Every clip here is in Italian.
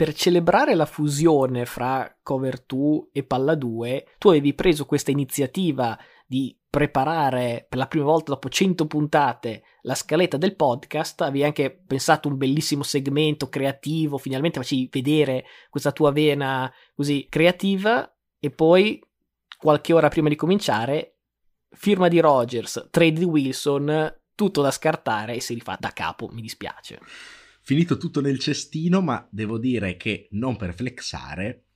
per celebrare la fusione fra Cover 2 e Palla 2, tu avevi preso questa iniziativa di preparare per la prima volta dopo 100 puntate la scaletta del podcast, avevi anche pensato un bellissimo segmento creativo, finalmente facevi vedere questa tua vena così creativa e poi qualche ora prima di cominciare firma di Rogers, trade di Wilson, tutto da scartare e si rifà da capo, mi dispiace. Finito tutto nel cestino, ma devo dire che non per flexare,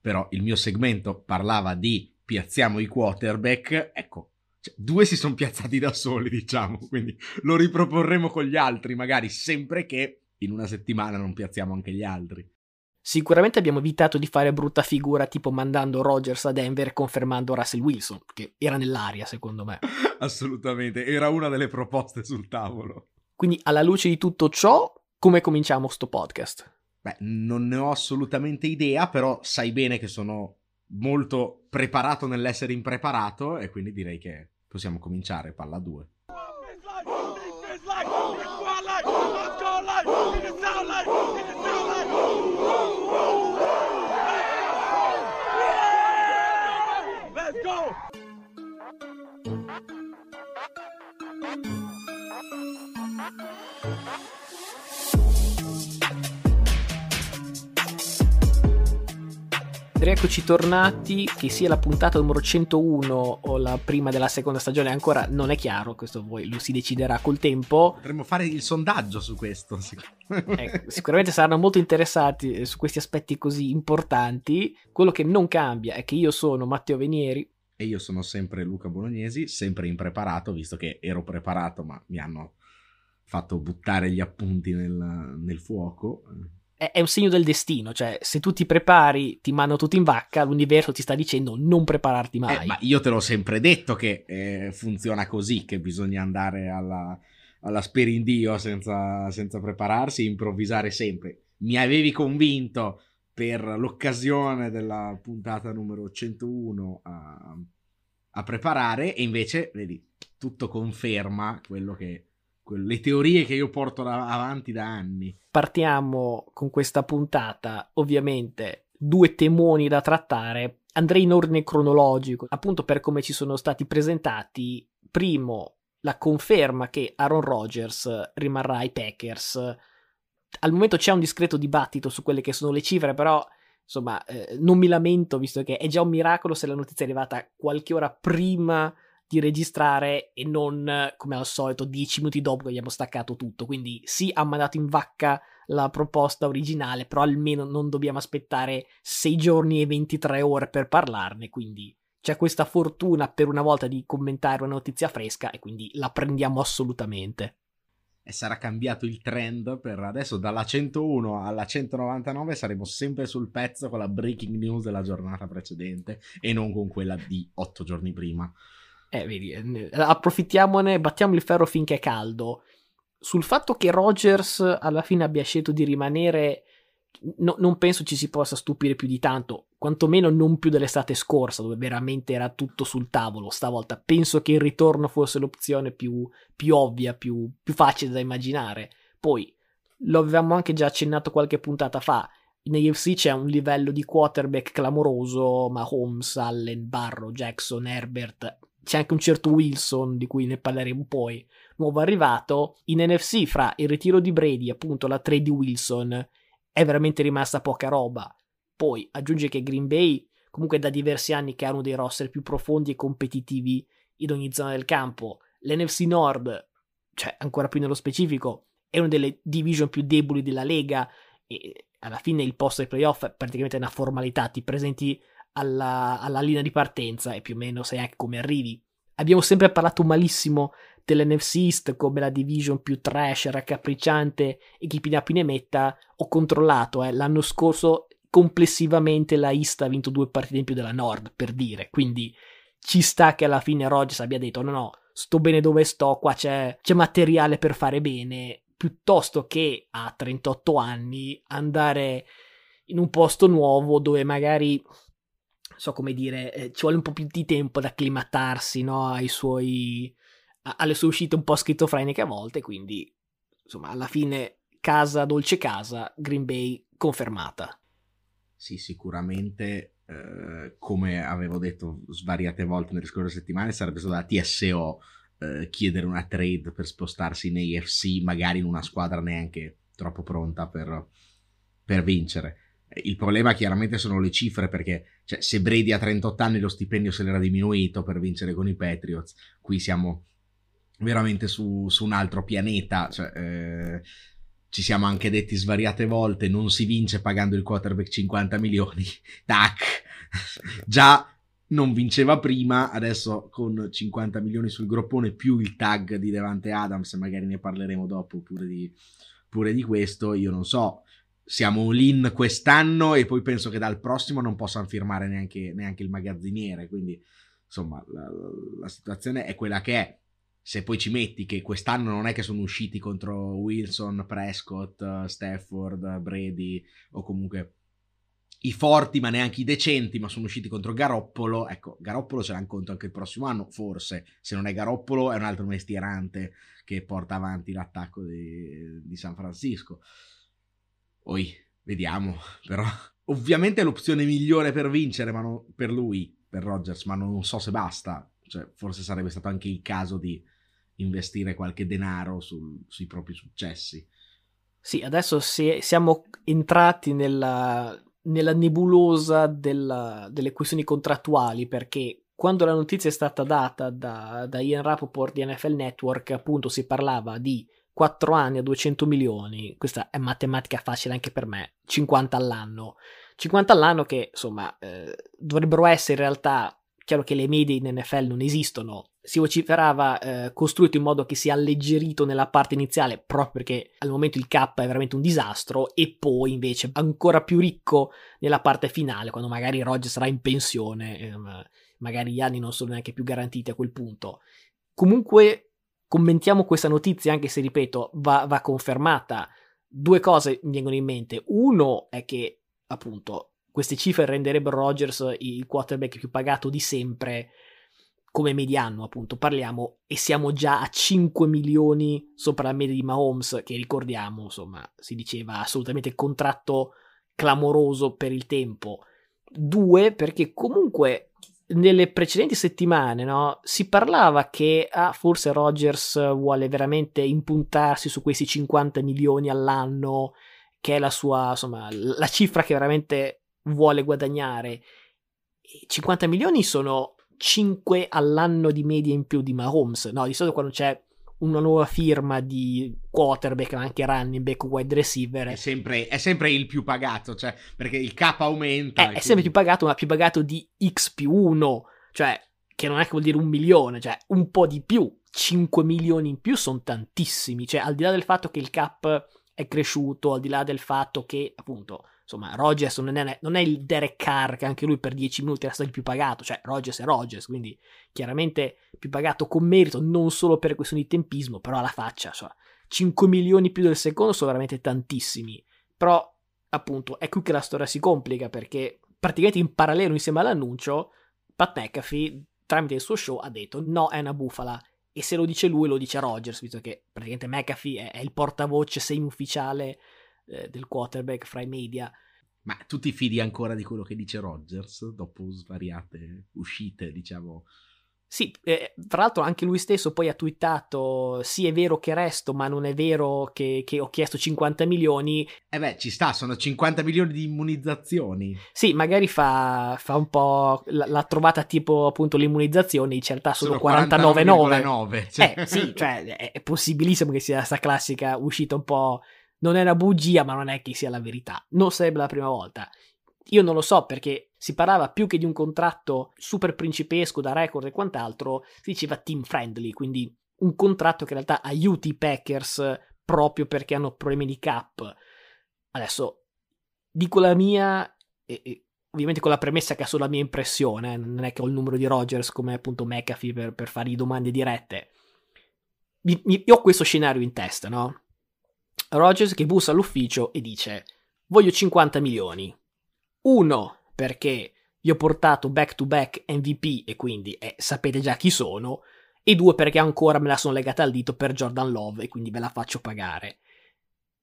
però il mio segmento parlava di piazziamo i quarterback, ecco, cioè, due si sono piazzati da soli, diciamo, quindi lo riproporremo con gli altri, magari sempre che in una settimana non piazziamo anche gli altri. Sicuramente abbiamo evitato di fare brutta figura tipo mandando Rogers a Denver e confermando Russell Wilson, che era nell'aria secondo me. Assolutamente, era una delle proposte sul tavolo. Quindi alla luce di tutto ciò, come cominciamo sto podcast? Beh, non ne ho assolutamente idea, però sai bene che sono molto preparato nell'essere impreparato e quindi direi che possiamo cominciare palla 2. Let's go! Rieccoci tornati, che sia la puntata numero 101 o la prima della seconda stagione ancora non è chiaro, questo voi lo si deciderà col tempo. Potremmo fare il sondaggio su questo. eh, sicuramente saranno molto interessati eh, su questi aspetti così importanti. Quello che non cambia è che io sono Matteo Venieri. E io sono sempre Luca Bolognesi, sempre impreparato, visto che ero preparato ma mi hanno fatto buttare gli appunti nel, nel fuoco è, un segno del destino, cioè se tu ti prepari, ti mando tutto in vacca, l'universo ti sta dicendo non prepararti mai. Eh, ma io te l'ho sempre detto che eh, funziona così, che bisogna andare alla, alla sperindio senza, senza prepararsi, improvvisare sempre. Mi avevi convinto per l'occasione della puntata numero 101 a, a preparare e invece, vedi, tutto conferma quello che le teorie che io porto avanti da anni. Partiamo con questa puntata, ovviamente, due temoni da trattare. Andrei in ordine cronologico, appunto per come ci sono stati presentati. Primo, la conferma che Aaron Rodgers rimarrà ai Packers. Al momento c'è un discreto dibattito su quelle che sono le cifre, però insomma, eh, non mi lamento visto che è già un miracolo se la notizia è arrivata qualche ora prima di registrare e non come al solito dieci minuti dopo che abbiamo staccato tutto. Quindi sì, ha mandato in vacca la proposta originale, però almeno non dobbiamo aspettare 6 giorni e 23 ore per parlarne, quindi c'è questa fortuna per una volta di commentare una notizia fresca e quindi la prendiamo assolutamente. E sarà cambiato il trend per adesso dalla 101 alla 199 saremo sempre sul pezzo con la breaking news della giornata precedente e non con quella di 8 giorni prima. Eh, vedi, eh, approfittiamone, battiamo il ferro finché è caldo. Sul fatto che Rogers alla fine abbia scelto di rimanere, no, non penso ci si possa stupire più di tanto, quantomeno non più dell'estate scorsa, dove veramente era tutto sul tavolo. Stavolta penso che il ritorno fosse l'opzione più, più ovvia, più, più facile da immaginare. Poi, lo avevamo anche già accennato qualche puntata fa, in AFC c'è un livello di quarterback clamoroso, Mahomes, Allen, Barrow, Jackson, Herbert, c'è anche un certo Wilson di cui ne parleremo poi, nuovo arrivato. In NFC, fra il ritiro di Brady, appunto la trade di Wilson, è veramente rimasta poca roba. Poi aggiunge che Green Bay, comunque da diversi anni che ha uno dei roster più profondi e competitivi in ogni zona del campo. L'NFC Nord, cioè ancora più nello specifico, è una delle division più deboli della Lega e alla fine il posto ai playoff è praticamente una formalità, ti presenti alla, alla linea di partenza e più o meno sai anche come arrivi. Abbiamo sempre parlato malissimo dell'NFC East come la division più trash, raccapricciante e chi più ne metta. Ho controllato, eh, l'anno scorso complessivamente la East ha vinto due partite in più della Nord, per dire. Quindi ci sta che alla fine Rodgers abbia detto no no, sto bene dove sto, qua c'è, c'è materiale per fare bene, piuttosto che a 38 anni andare in un posto nuovo dove magari so come dire, eh, ci vuole un po' più di tempo ad acclimatarsi no, ai suoi, a, alle sue uscite un po' schizofreniche a volte, quindi insomma alla fine casa, dolce casa, Green Bay confermata. Sì, sicuramente, eh, come avevo detto svariate volte nelle scorse settimane, sarebbe stato da TSO eh, chiedere una trade per spostarsi in AFC, magari in una squadra neanche troppo pronta per, per vincere. Il problema chiaramente sono le cifre perché cioè, se Brady ha 38 anni lo stipendio se l'era diminuito per vincere con i Patriots, qui siamo veramente su, su un altro pianeta. Cioè, eh, ci siamo anche detti svariate volte, non si vince pagando il quarterback 50 milioni. Tac! Già non vinceva prima, adesso con 50 milioni sul groppone più il tag di Devante Adams, magari ne parleremo dopo pure di, pure di questo, io non so siamo in quest'anno e poi penso che dal prossimo non possano firmare neanche, neanche il magazziniere. Quindi, insomma, la, la, situazione è quella che è. Se poi ci metti che quest'anno non è che sono usciti contro Wilson, Prescott, Stafford, Brady o comunque i forti, ma neanche i decenti, ma sono usciti contro Garoppolo. Ecco, Garoppolo ce l'ha in conto anche il prossimo anno, forse. Se non è Garoppolo, è un altro mestierante che porta avanti l'attacco di, di San Francisco. Poi vediamo, però ovviamente è l'opzione migliore per vincere, ma non, per lui, per Rogers, ma non so se basta. Cioè, forse sarebbe stato anche il caso di investire qualche denaro sul, sui propri successi. Sì, adesso si, siamo entrati nella, nella nebulosa della, delle questioni contrattuali perché quando la notizia è stata data da, da Ian Rapoport di NFL Network, appunto si parlava di 4 anni a 200 milioni, questa è matematica facile anche per me, 50 all'anno. 50 all'anno che insomma eh, dovrebbero essere in realtà, chiaro che le medie in NFL non esistono, si vociferava eh, costruito in modo che sia alleggerito nella parte iniziale proprio perché al momento il cap è veramente un disastro e poi invece ancora più ricco nella parte finale quando magari Roger sarà in pensione, eh, magari gli anni non sono neanche più garantiti a quel punto. Comunque commentiamo questa notizia, anche se ripeto, va, va confermata. Due cose mi vengono in mente. Uno è che, appunto, queste cifre renderebbero Rogers il quarterback più pagato di sempre come mediano, appunto, parliamo, e siamo già a 5 milioni sopra la media di Mahomes, che ricordiamo, insomma, si diceva assolutamente contratto clamoroso per il tempo. Due, perché comunque nelle precedenti settimane no, si parlava che ah, forse Rogers vuole veramente impuntarsi su questi 50 milioni all'anno, che è la sua, insomma, la cifra che veramente vuole guadagnare. 50 milioni sono 5 all'anno di media in più di Mahomes, no? Di solito quando c'è una nuova firma di quarterback, ma anche running back, wide receiver. È sempre, è sempre il più pagato, cioè, perché il cap aumenta. È, è sempre più pagato, ma più pagato di X più 1, cioè, che non è che vuol dire un milione, cioè, un po' di più. 5 milioni in più sono tantissimi, cioè, al di là del fatto che il cap è cresciuto, al di là del fatto che, appunto, insomma, Rogers non è, non è, il Derek Carr che anche lui per 10 minuti era stato il più pagato, cioè Rogers è Rogers, quindi chiaramente più pagato con merito, non solo per questioni di tempismo, però alla faccia, insomma, 5 milioni più del secondo sono veramente tantissimi, però appunto è qui che la storia si complica perché praticamente in parallelo insieme all'annuncio Pat McAfee tramite il suo show ha detto no è una bufala e se lo dice lui lo dice Rogers visto che praticamente McAfee è, è il portavoce semi-ufficiale eh, del quarterback fra i media. Ma tu ti fidi ancora di quello che dice Rodgers dopo svariate uscite, diciamo? Sì, eh, tra l'altro anche lui stesso poi ha twittato sì è vero che resto ma non è vero che, che, ho chiesto 50 milioni. Eh beh ci sta, sono 50 milioni di immunizzazioni. Sì, magari fa, fa un po' l'ha trovata tipo appunto l'immunizzazione, in realtà sono, sono 49,9. Cioè. Eh sì, cioè è possibilissimo che sia questa classica uscita un po' non è una bugia, ma non è che sia la verità. Non sarebbe la prima volta. Io non lo so perché si parlava più che di un contratto super principesco da record e quant'altro, si diceva team friendly, quindi un contratto che in realtà aiuti i Packers proprio perché hanno problemi di cap. Adesso dico la mia, e, e, ovviamente con la premessa che ha solo la mia impressione, eh, non è che ho il numero di Rogers come appunto McAfee per, per fare domande dirette. io ho questo scenario in testa, no? Rogers che bussa all'ufficio e dice voglio 50 milioni. Uno, perché vi ho portato back to back MVP e quindi eh, sapete già chi sono, e due perché ancora me la sono legata al dito per Jordan Love e quindi ve la faccio pagare.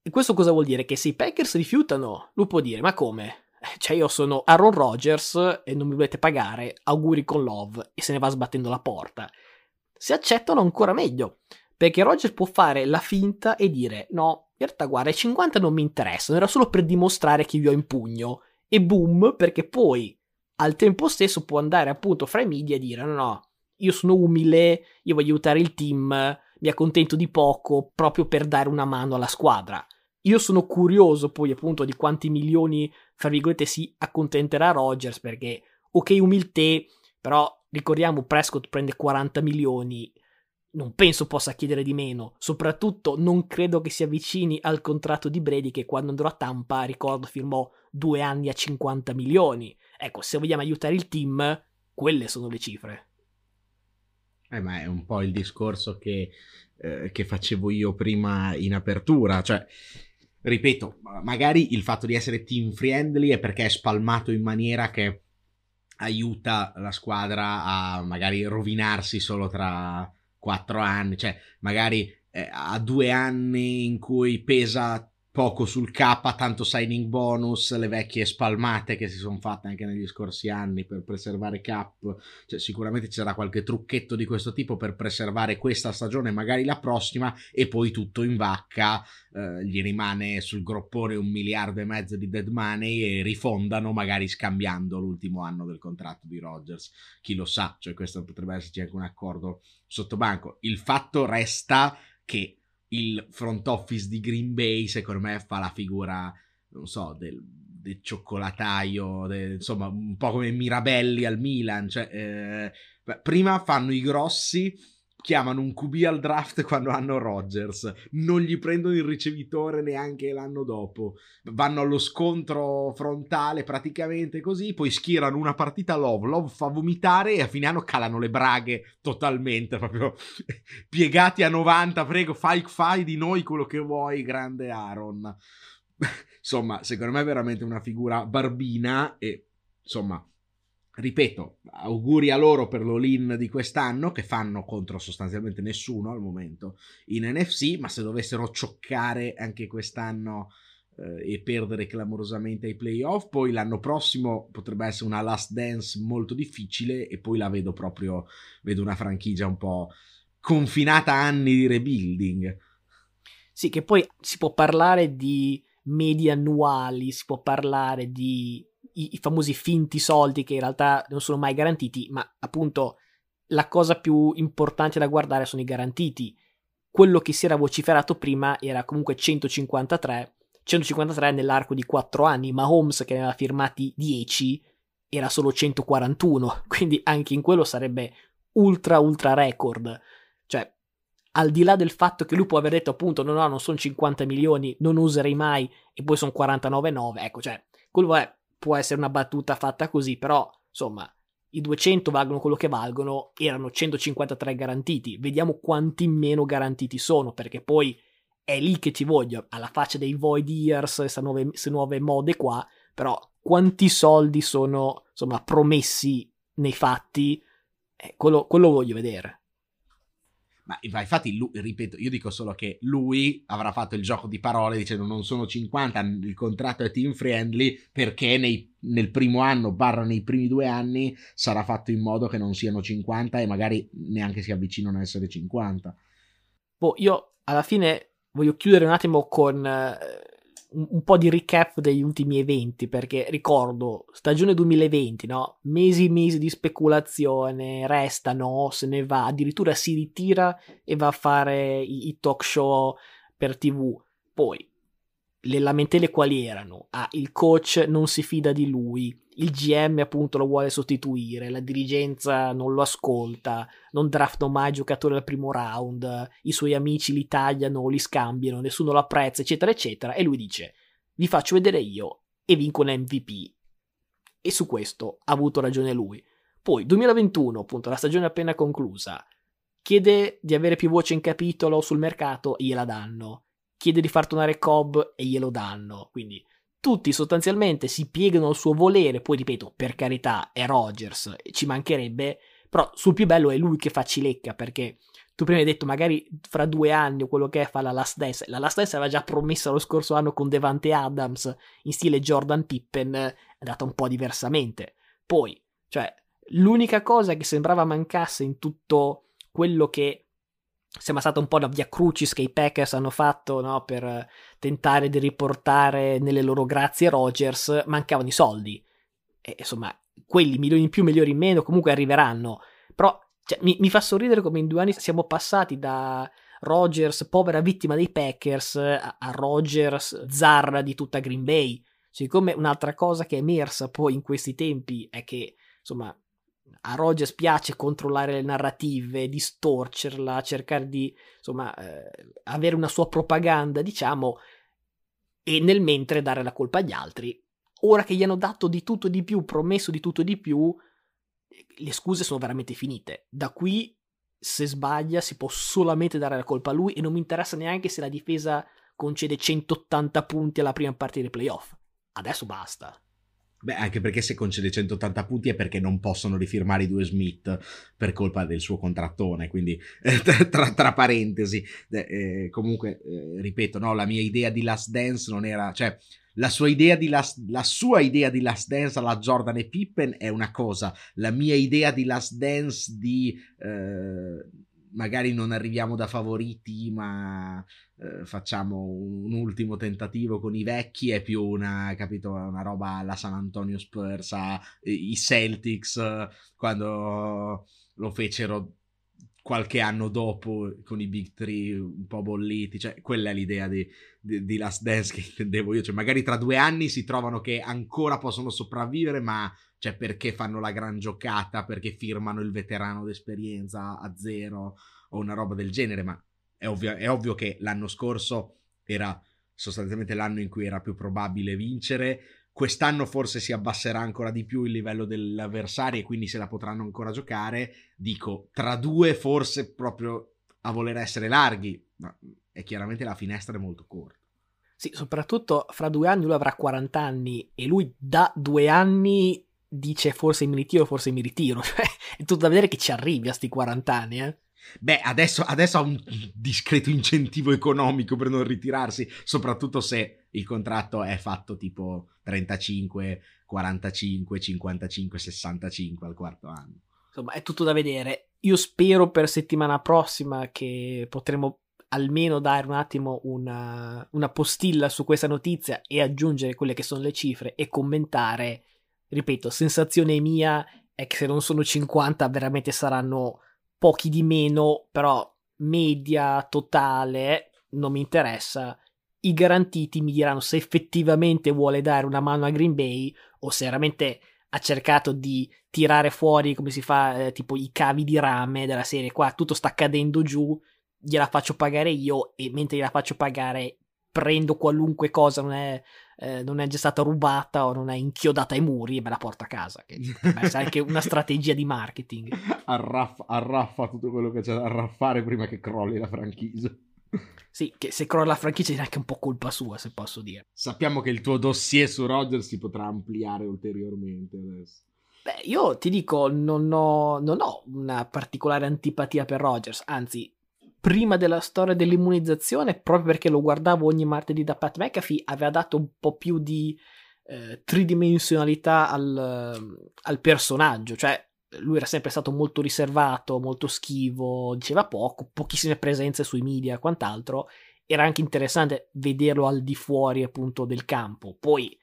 E questo cosa vuol dire? Che se i Packers rifiutano, lui può dire, ma come? Cioè io sono Aaron Rodgers e non mi volete pagare, auguri con Love, e se ne va sbattendo la porta. Se accettano ancora meglio, perché Rodgers può fare la finta e dire, no, in realtà guarda, i 50 non mi interessano, era solo per dimostrare che vi ho in pugno. E boom, perché poi al tempo stesso può andare appunto fra i media e dire, no, no, io sono umile, io voglio aiutare il team, mi accontento di poco proprio per dare una mano alla squadra. Io sono curioso poi appunto di quanti milioni, fra virgolette, si accontenterà Rogers perché, ok, umiltà, però ricordiamo Prescott prende 40 milioni, non penso possa chiedere di meno, soprattutto non credo che si avvicini al contratto di Brady che quando andrò a Tampa, ricordo, firmò due anni a 50 milioni. Ecco, se vogliamo aiutare il team, quelle sono le cifre. Eh, ma è un po' il discorso che, eh, che facevo io prima in apertura, cioè ripeto, magari il fatto di essere team friendly è perché è spalmato in maniera che aiuta la squadra a magari rovinarsi solo tra quattro anni, cioè magari eh, a due anni in cui pesa poco sul K, tanto signing bonus, le vecchie spalmate che si sono fatte anche negli scorsi anni per preservare cap, cioè, sicuramente c'era qualche trucchetto di questo tipo per preservare questa stagione, magari la prossima, e poi tutto in vacca, eh, gli rimane sul groppone un miliardo e mezzo di dead money e rifondano magari scambiando l'ultimo anno del contratto di Rodgers, chi lo sa, cioè questo potrebbe esserci anche un accordo sotto banco. Il fatto resta che il front office di Green Bay, secondo me, fa la figura, non so, del, del cioccolataio, del, insomma, un po' come Mirabelli al Milan. Cioè, eh, prima fanno i grossi chiamano un QB al draft quando hanno Rodgers, non gli prendono il ricevitore neanche l'anno dopo, vanno allo scontro frontale praticamente così, poi schierano una partita Love, Love fa vomitare e a fine anno calano le braghe totalmente, proprio piegati a 90, prego, fai, fai di noi quello che vuoi, grande Aaron. insomma, secondo me è veramente una figura barbina e insomma ripeto, auguri a loro per l'all-in di quest'anno che fanno contro sostanzialmente nessuno al momento in NFC, ma se dovessero cioccare anche quest'anno eh, e perdere clamorosamente ai playoff, poi l'anno prossimo potrebbe essere una last dance molto difficile e poi la vedo proprio, vedo una franchigia un po' confinata a anni di rebuilding. Sì, che poi si può parlare di media annuali, si può parlare di i, i famosi finti soldi che in realtà non sono mai garantiti, ma appunto la cosa più importante da guardare sono i garantiti. Quello che si era vociferato prima era comunque 153, 153 nell'arco di 4 anni, ma Holmes che ne aveva firmati 10 era solo 141, quindi anche in quello sarebbe ultra ultra record. Cioè, al di là del fatto che lui può aver detto appunto no no non sono 50 milioni, non userei mai e poi sono 49,9, ecco, cioè, quello è può essere una battuta fatta così, però insomma i 200 valgono quello che valgono, erano 153 garantiti, vediamo quanti meno garantiti sono, perché poi è lì che ti voglio, alla faccia dei void years, queste nuove, nuove mode qua, però quanti soldi sono insomma promessi nei fatti, eh, quello, quello voglio vedere. Ma infatti, lui, ripeto, io dico solo che lui avrà fatto il gioco di parole dicendo non sono 50, il contratto è team friendly perché nei, nel primo anno, barra nei primi due anni, sarà fatto in modo che non siano 50 e magari neanche si avvicinano a essere 50. Boh, io alla fine voglio chiudere un attimo con eh, un, un, po' di recap degli ultimi eventi, perché ricordo, stagione 2020, no? Mesi e mesi di speculazione, resta, no, se ne va, addirittura si ritira e va a fare i, i talk show per tv. Poi, le lamentele quali erano? Ah, il coach non si fida di lui, il GM appunto lo vuole sostituire, la dirigenza non lo ascolta, non draftano mai giocatori al primo round, i suoi amici li tagliano, li scambiano, nessuno lo apprezza, eccetera, eccetera, e lui dice, vi faccio vedere io e vinco un MVP. E su questo ha avuto ragione lui. Poi, 2021, appunto, la stagione appena conclusa, chiede di avere più voce in capitolo sul mercato e gliela danno. Chiede di far tornare Cobb e glielo danno. Quindi tutti sostanzialmente si piegano al suo volere, poi ripeto, per carità, è Rogers, ci mancherebbe, Però sul più bello è lui che fa cilecca, perché tu prima hai detto magari fra due anni o quello che è fa la Last Dance. La Last Dance aveva già promessa lo scorso anno con Devante Adams in stile Jordan Pippen, è andata un po' diversamente. Poi, cioè, l'unica cosa che sembrava mancasse in tutto quello che sembra stata un po' la via crucis che i Packers hanno fatto no, per tentare di riportare nelle loro grazie Rogers, mancavano i soldi. E, insomma, quelli milioni in più, milioni in meno, comunque arriveranno. Però cioè, mi, mi, fa sorridere come in due anni siamo passati da Rogers, povera vittima dei Packers, a, a Rogers, zarra di tutta Green Bay. Siccome un'altra cosa che è emersa poi in questi tempi è che, insomma, a Rogers piace controllare le narrative, distorcerla, cercare di, insomma, eh, avere una sua propaganda, diciamo, e nel mentre dare la colpa agli altri. Ora che gli hanno dato di tutto di più, promesso di tutto di più, le scuse sono veramente finite. Da qui, se sbaglia, si può solamente dare la colpa a lui e non mi interessa neanche se la difesa concede 180 punti alla prima parte dei playoff. Adesso basta. Beh, anche perché se concede 180 punti è perché non possono rifirmare i due Smith per colpa del suo contrattone, quindi tra, tra, parentesi, eh, comunque, eh, ripeto, no, la mia idea di Last Dance non era, cioè, la sua idea di Last, la sua idea di Last Dance alla Jordan e Pippen è una cosa, la mia idea di Last Dance di eh, magari non arriviamo da favoriti, ma eh, facciamo un, ultimo tentativo con i vecchi è più una, capito, una roba alla San Antonio Spurs, a, i Celtics quando lo fecero qualche anno dopo con i Big Three un po' bolliti, cioè quella è l'idea di, di, di Last Dance che intendevo io, cioè magari tra due anni si trovano che ancora possono sopravvivere, ma cioè perché fanno la gran giocata, perché firmano il veterano d'esperienza a zero o una roba del genere, ma è ovvio, è ovvio che l'anno scorso era sostanzialmente l'anno in cui era più probabile vincere, Quest'anno forse si abbasserà ancora di più il livello dell'avversario e quindi se la potranno ancora giocare. Dico, tra due forse proprio a voler essere larghi, ma è chiaramente la finestra è molto corta. Sì, soprattutto fra due anni lui avrà 40 anni e lui da due anni dice forse mi ritiro, forse mi ritiro. Cioè, è tutto da vedere che ci arrivi a sti 40 anni, eh. Beh, adesso, adesso, ha un discreto incentivo economico per non ritirarsi, soprattutto se il contratto è fatto tipo 35, 45, 55, 65 al quarto anno. Insomma, è tutto da vedere. Io spero per settimana prossima che potremo almeno dare un attimo una, una postilla su questa notizia e aggiungere quelle che sono le cifre e commentare. Ripeto, sensazione mia è che se non sono 50 veramente saranno pochi di meno, però media totale non mi interessa. I garantiti mi diranno se effettivamente vuole dare una mano a Green Bay o se veramente ha cercato di tirare fuori come si fa eh, tipo i cavi di rame della serie qua tutto sta cadendo giù gliela faccio pagare io e mentre gliela faccio pagare prendo qualunque cosa non è eh, non è già stata rubata o non è inchiodata ai muri e me la porto a casa. Che è anche una strategia di marketing. Arraffa, arraffa tutto quello che c'è da arraffare prima che crolli la franchigia. Sì, che se crolla la franchigia è anche un po' colpa sua, se posso dire. Sappiamo che il tuo dossier su Roger si potrà ampliare ulteriormente adesso. Beh, io ti dico, non ho, non ho una particolare antipatia per Rogers, anzi, prima della storia dell'immunizzazione, proprio perché lo guardavo ogni martedì da Pat McAfee, aveva dato un po' più di eh, tridimensionalità al, al personaggio, cioè lui era sempre stato molto riservato, molto schivo, diceva poco, pochissime presenze sui media e quant'altro. Era anche interessante vederlo al di fuori appunto del campo. Poi,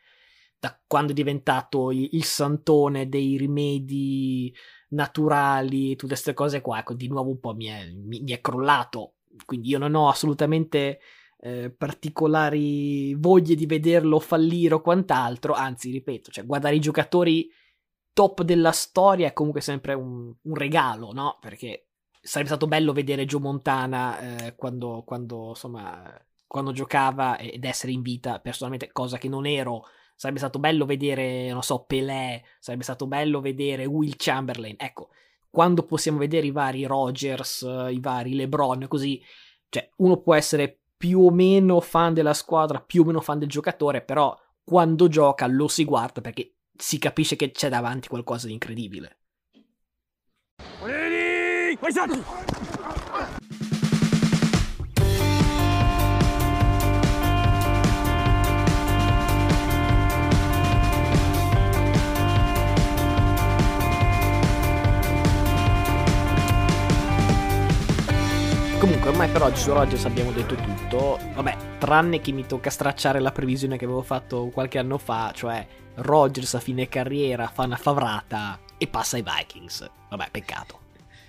da quando è diventato il, il santone dei rimedi naturali, tutte queste cose qua, ecco, di nuovo un po' mi è, mi, mi è crollato. Quindi io non ho assolutamente eh, particolari voglie di vederlo fallire o quant'altro, anzi, ripeto, cioè guardare i giocatori top della storia è comunque sempre un, un regalo, no? Perché sarebbe stato bello vedere Joe Montana eh, quando, quando, insomma, quando giocava ed essere in vita, personalmente, cosa che non ero Sarebbe stato bello vedere, non so, Pelé, sarebbe stato bello vedere Will Chamberlain. Ecco, quando possiamo vedere i vari Rogers, i vari LeBron, così, cioè, uno può essere più o meno fan della squadra, più o meno fan del giocatore, però quando gioca lo si guarda perché si capisce che c'è davanti qualcosa di incredibile. Comunque, ormai per oggi su Rogers abbiamo detto tutto. Vabbè, tranne che mi tocca stracciare la previsione che avevo fatto qualche anno fa, cioè Rogers a fine carriera fa una favrata e passa ai Vikings. Vabbè, peccato.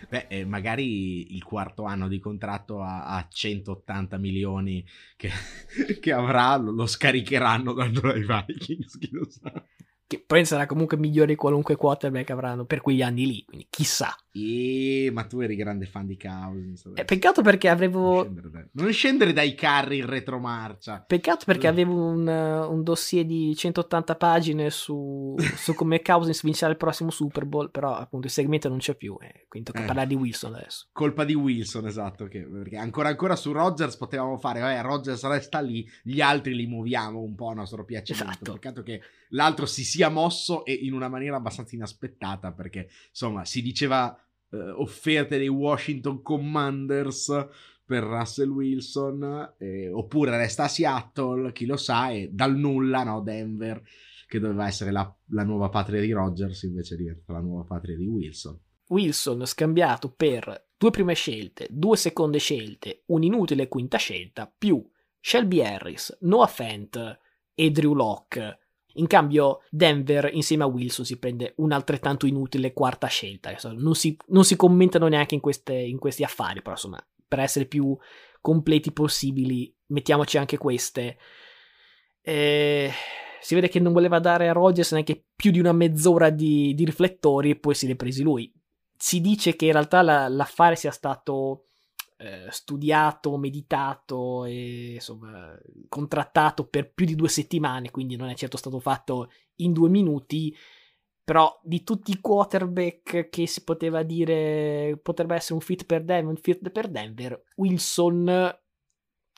Beh, eh, magari il quarto anno di contratto a, a 180 milioni che, che avrà lo, lo scaricheranno dandolo ai Vikings, chi lo sa che poi sarà comunque migliore di qualunque quarterback avranno per quegli anni lì, quindi chissà. E... Ma tu eri grande fan di Cousins. Eh, peccato perché avevo... Non scendere, dai, non scendere dai carri in retromarcia. Peccato perché avevo un, un, dossier di 180 pagine su, su come Cousins vincerà il prossimo Super Bowl, però appunto il segmento non c'è più, eh, quindi tocca eh. parlare di Wilson adesso. Colpa di Wilson, esatto, che, perché ancora ancora su Rogers potevamo fare, eh, Rogers resta lì, gli altri li muoviamo un po' a nostro piacimento. Esatto. Peccato che l'altro si sia mosso e in una maniera abbastanza inaspettata perché insomma si diceva eh, offerte dei Washington Commanders per Russell Wilson eh, oppure resta a Seattle chi lo sa e dal nulla no Denver che doveva essere la, la nuova patria di Rodgers invece diventa la nuova patria di Wilson. Wilson scambiato per due prime scelte, due seconde scelte, un'inutile quinta scelta, più Shelby Harris, Noah Fent e Drew Locke in cambio, Denver insieme a Wilson si prende un'altrettanto inutile quarta scelta. Non si, non si commentano neanche in, queste, in, questi affari, però insomma, per essere più completi possibili, mettiamoci anche queste. Eh, si vede che non voleva dare a Rogers neanche più di una mezz'ora di, di riflettori e poi si è presi lui. Si dice che in realtà la, l'affare sia stato eh, studiato, meditato e insomma contrattato per più di due settimane, quindi non è certo stato fatto in due minuti. Però di tutti i quarterback che si poteva dire potrebbe essere un fit per Denver, un fit per Denver, Wilson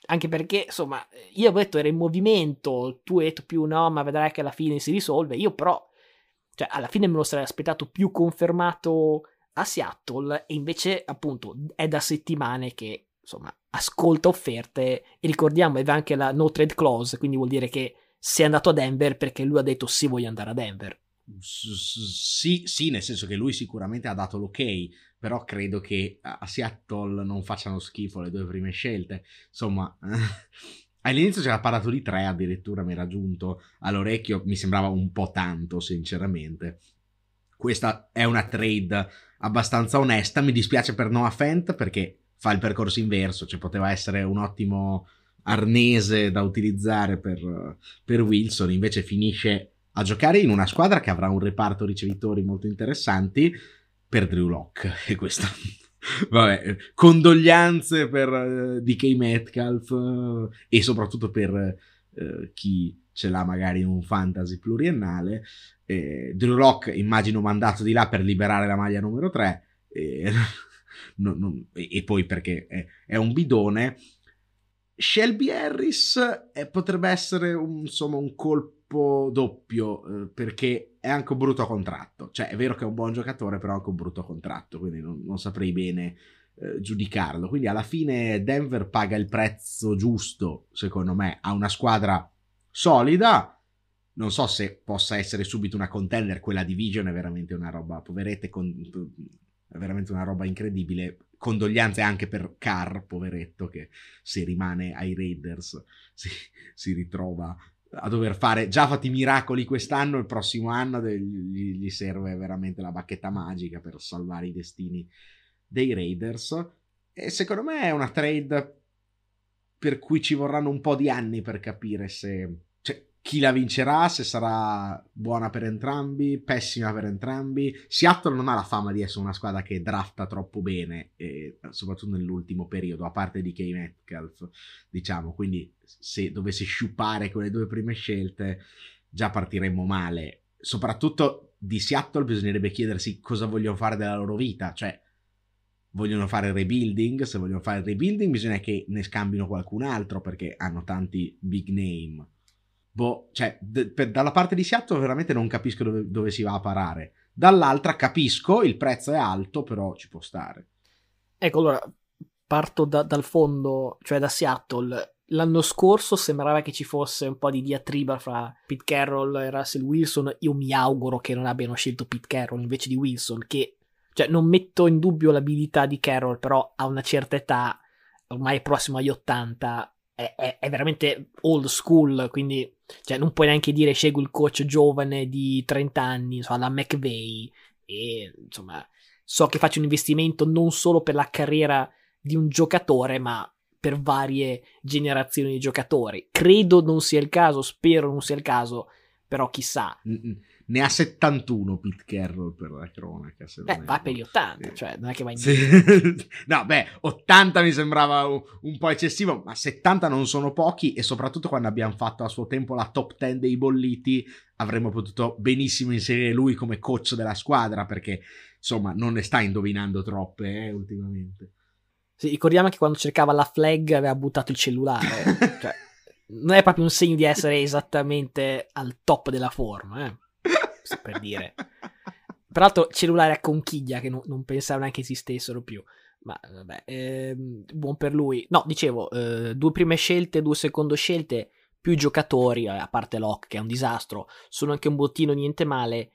anche perché insomma io avevo detto era in movimento tu hai detto più no ma vedrai che alla fine si risolve io però cioè alla fine me lo sarei aspettato più confermato a Seattle e invece appunto è da settimane che insomma ascolta offerte e ricordiamo aveva anche la no trade clause quindi vuol dire che sei andato a Denver perché lui ha detto sì voglio andare a Denver sì, sì, nel senso che lui sicuramente ha dato l'ok, però credo che a Seattle non facciano schifo le due prime scelte. Insomma, all'inizio c'era parlato di tre, addirittura mi era giunto all'orecchio, mi sembrava un po' tanto, sinceramente. Questa è una trade abbastanza onesta. Mi dispiace per Noah Fent perché fa il percorso inverso, cioè poteva essere un ottimo arnese da utilizzare per, per Wilson, invece finisce a giocare in una squadra che avrà un reparto ricevitori molto interessanti per Drew Locke. E questo vabbè condoglianze per uh, DK Metcalf uh, e soprattutto per uh, chi ce l'ha magari in un fantasy pluriennale eh, Drew Rock immagino mandato di là per liberare la maglia numero 3 eh, no, no, e poi perché è, è, un bidone. Shelby Harris eh, potrebbe essere un, insomma un colpo doppio eh, perché è anche un brutto contratto. Cioè è vero che è un buon giocatore però è anche un brutto contratto quindi non, non saprei bene eh, giudicarlo. Quindi alla fine Denver paga il prezzo giusto secondo me a una squadra solida non so se possa essere subito una contender, quella division è veramente una roba, poverette, con, è veramente una roba incredibile. Condoglianze anche per Carr, poveretto, che se rimane ai Raiders si, si ritrova a dover fare già fatti miracoli quest'anno, il prossimo anno gli, gli, serve veramente la bacchetta magica per salvare i destini dei Raiders. E secondo me è una trade per cui ci vorranno un po' di anni per capire se chi la vincerà, se sarà buona per entrambi, pessima per entrambi. Seattle non ha la fama di essere una squadra che drafta troppo bene, e, soprattutto nell'ultimo periodo, a parte di K. Metcalf, diciamo. Quindi se dovesse sciupare con le due prime scelte, già partiremmo male. Soprattutto di Seattle bisognerebbe chiedersi cosa vogliono fare della loro vita, cioè vogliono fare il rebuilding, se vogliono fare il rebuilding bisogna che ne scambino qualcun altro perché hanno tanti big name boh, cioè, d- per, dalla parte di Seattle veramente non capisco dove, dove, si va a parare. dall'altra capisco, il prezzo è alto, però ci può stare. Ecco, allora, parto da, dal fondo, cioè da Seattle. L'anno scorso sembrava che ci fosse un po' di diatriba fra Pete Carroll e Russell Wilson. Io mi auguro che non abbiano scelto Pete Carroll invece di Wilson, che cioè, non metto in dubbio l'abilità di Carroll, però a una certa età, ormai prossimo agli 80, è, è, è veramente old school, quindi cioè, non puoi neanche dire scegli il coach giovane di 30 anni, insomma, la McVeigh, e insomma, so che faccio un investimento non solo per la carriera di un giocatore, ma per varie generazioni di giocatori. Credo non sia il caso, spero non sia il caso, però chissà. Ne ha 71 Pete Carroll per la cronaca. Se eh, va per gli 80, cioè non è che va in sì. No, beh, 80 mi sembrava un, un, po' eccessivo, ma 70 non sono pochi e soprattutto quando abbiamo fatto a suo tempo la top 10 dei bolliti avremmo potuto benissimo inserire lui come coach della squadra perché insomma non ne sta indovinando troppe eh, ultimamente. Sì, ricordiamo che quando cercava la flag aveva buttato il cellulare. cioè, non è proprio un segno di essere esattamente al top della forma, eh? Per dire. Peraltro, cellulare a conchiglia che no, non pensavo neanche esistessero più. Ma vabbè, ehm, buon per lui. No, dicevo, eh, due prime scelte, due seconde scelte, più giocatori, eh, a parte Locke che è un disastro, sono anche un bottino niente male.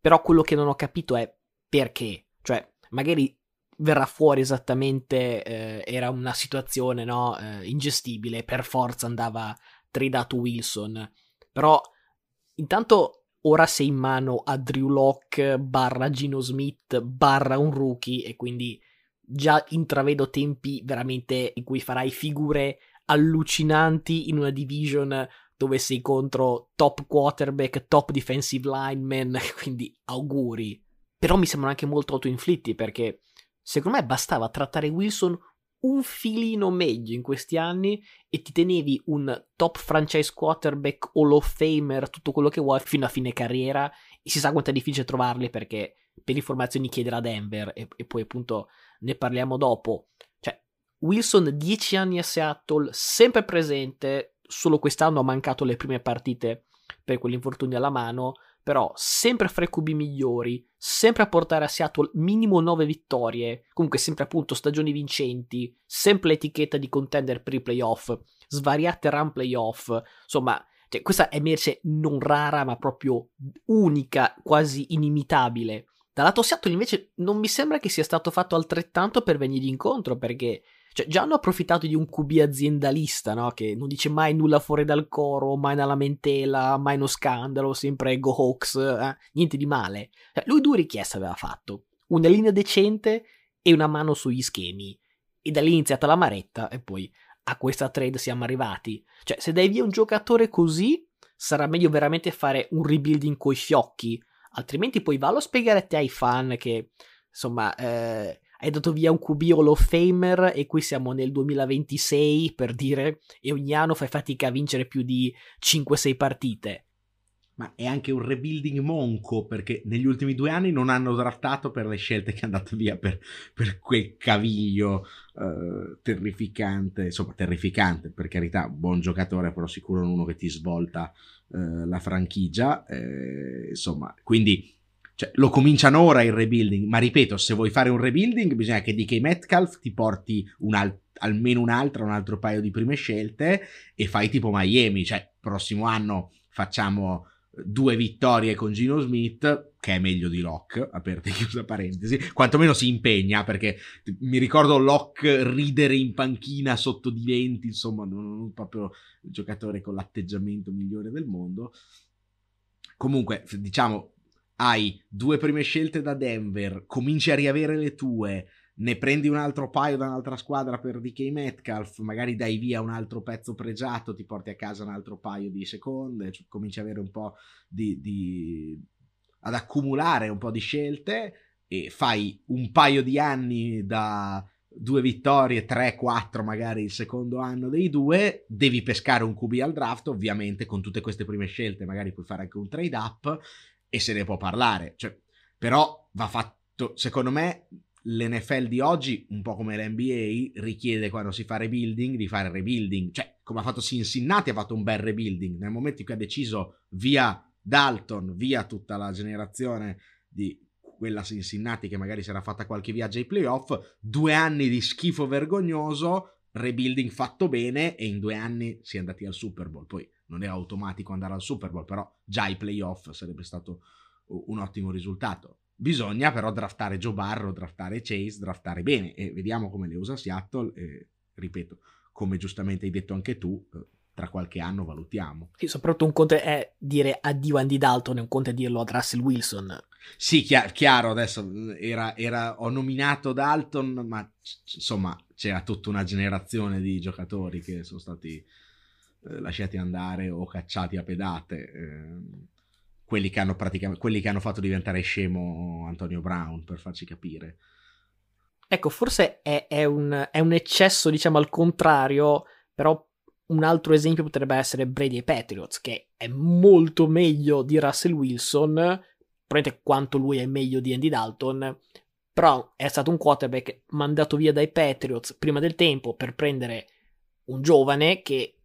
Però quello che non ho capito è perché. Cioè, magari verrà fuori esattamente, eh, era una situazione no, eh, ingestibile, per forza andava tradato Wilson. Però intanto ora sei in mano a Drew Locke barra Gino Smith barra un rookie e quindi già intravedo tempi veramente in cui farai figure allucinanti in una division dove sei contro top quarterback, top defensive lineman, quindi auguri. Però mi sembrano anche molto autoinflitti perché secondo me bastava trattare Wilson un filino meglio in questi anni e ti tenevi un top franchise quarterback Hall of Famer, tutto quello che vuoi, fino a fine carriera. E si sa quanto è difficile trovarli perché per informazioni chiedere a Denver e, e poi appunto ne parliamo dopo. Cioè, Wilson 10 anni a Seattle, sempre presente, solo quest'anno ha mancato le prime partite per quell'infortunio alla mano, però sempre fra i cubi migliori, sempre a portare a Seattle minimo 9 vittorie, comunque sempre appunto stagioni vincenti, sempre l'etichetta di contender per i playoff, svariate run playoff, insomma, cioè, questa è merce non rara ma proprio unica, quasi inimitabile. Dal lato Seattle invece non mi sembra che sia stato fatto altrettanto per venirgli incontro perché cioè, già hanno approfittato di un QB aziendalista, no? Che non dice mai nulla fuori dal coro, mai una lamentela, mai uno scandalo, sempre go Hawks, eh? niente di male. Cioè, lui due richieste aveva fatto, una linea decente e una mano sugli schemi. E da lì è iniziata la maretta e poi a questa trade siamo arrivati. Cioè, se dai via un giocatore così, sarà meglio veramente fare un rebuilding coi fiocchi. Altrimenti poi vallo a spiegare a te ai fan che, insomma, eh, hai dato via un QB Hall of Famer e qui siamo nel 2026 per dire e ogni anno fai fatica a vincere più di 5-6 partite. Ma è anche un rebuilding monco perché negli ultimi due anni non hanno draftato per le scelte che è andato via per, per quel caviglio uh, terrificante, insomma terrificante per carità, buon giocatore però sicuro uno che ti svolta uh, la franchigia, eh, insomma quindi cioè, lo cominciano ora il rebuilding, ma ripeto, se vuoi fare un rebuilding bisogna che DK Metcalf ti porti un al- almeno un'altra, un altro paio di prime scelte e fai tipo Miami, cioè prossimo anno facciamo due vittorie con Gino Smith, che è meglio di Locke, aperta e chiusa parentesi, quantomeno si impegna, perché mi ricordo Locke ridere in panchina sotto di 20, insomma, non proprio il giocatore con l'atteggiamento migliore del mondo. Comunque, diciamo, hai due prime scelte da Denver, cominci a riavere le tue, ne prendi un altro paio da un'altra squadra per DK Metcalf, magari dai via un altro pezzo pregiato, ti porti a casa un altro paio di seconde, cioè cominci a avere un po' di, di... ad accumulare un po' di scelte e fai un paio di anni da due vittorie, tre, quattro magari il secondo anno dei due, devi pescare un QB al draft, ovviamente con tutte queste prime scelte magari puoi fare anche un trade up e se ne può parlare. Cioè, però va fatto, secondo me, l'NFL di oggi, un po' come l'NBA, richiede quando si fa rebuilding di fare rebuilding. Cioè, come ha fatto Cincinnati, ha fatto un bel rebuilding. Nel momento in cui ha deciso via Dalton, via tutta la generazione di quella Cincinnati che magari si era fatta qualche viaggio ai playoff, due anni di schifo vergognoso, rebuilding fatto bene e in due anni si è andati al Super Bowl. Poi non è automatico andare al Super Bowl, però già i playoff sarebbe stato un ottimo risultato. Bisogna però draftare Joe Barrow, draftare Chase, draftare bene e vediamo come le usa Seattle. E, ripeto, come giustamente hai detto anche tu, eh, tra qualche anno valutiamo. Sì, soprattutto un conto è dire addio a Andy Dalton e un conto è dirlo a Russell Wilson. Sì, chiaro, chiaro adesso era, era, ho nominato Dalton, ma insomma c'era tutta una generazione di giocatori che sono stati eh, lasciati andare o cacciati a pedate. Eh, quelli che hanno praticamente quelli che hanno fatto diventare scemo Antonio Brown per farci capire. Ecco, forse è, è, un, è un eccesso, diciamo, al contrario, però un altro esempio potrebbe essere Brady e Patriots, che è molto meglio di Russell Wilson, probabilmente quanto lui è meglio di Andy Dalton, però è stato un quarterback mandato via dai Patriots prima del tempo per prendere un giovane che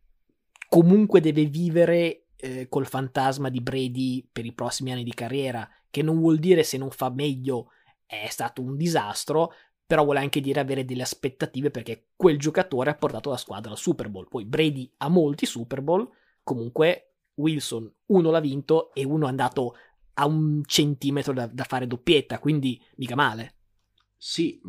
comunque deve vivere eh, col fantasma di Brady per i prossimi anni di carriera, che non vuol dire se non fa meglio è stato un disastro, però vuole anche dire avere delle aspettative perché quel giocatore ha portato la squadra al Super Bowl. Poi Brady ha molti Super Bowl, comunque Wilson uno l'ha vinto e uno è andato a un centimetro da, da fare doppietta, quindi mica male. Sì,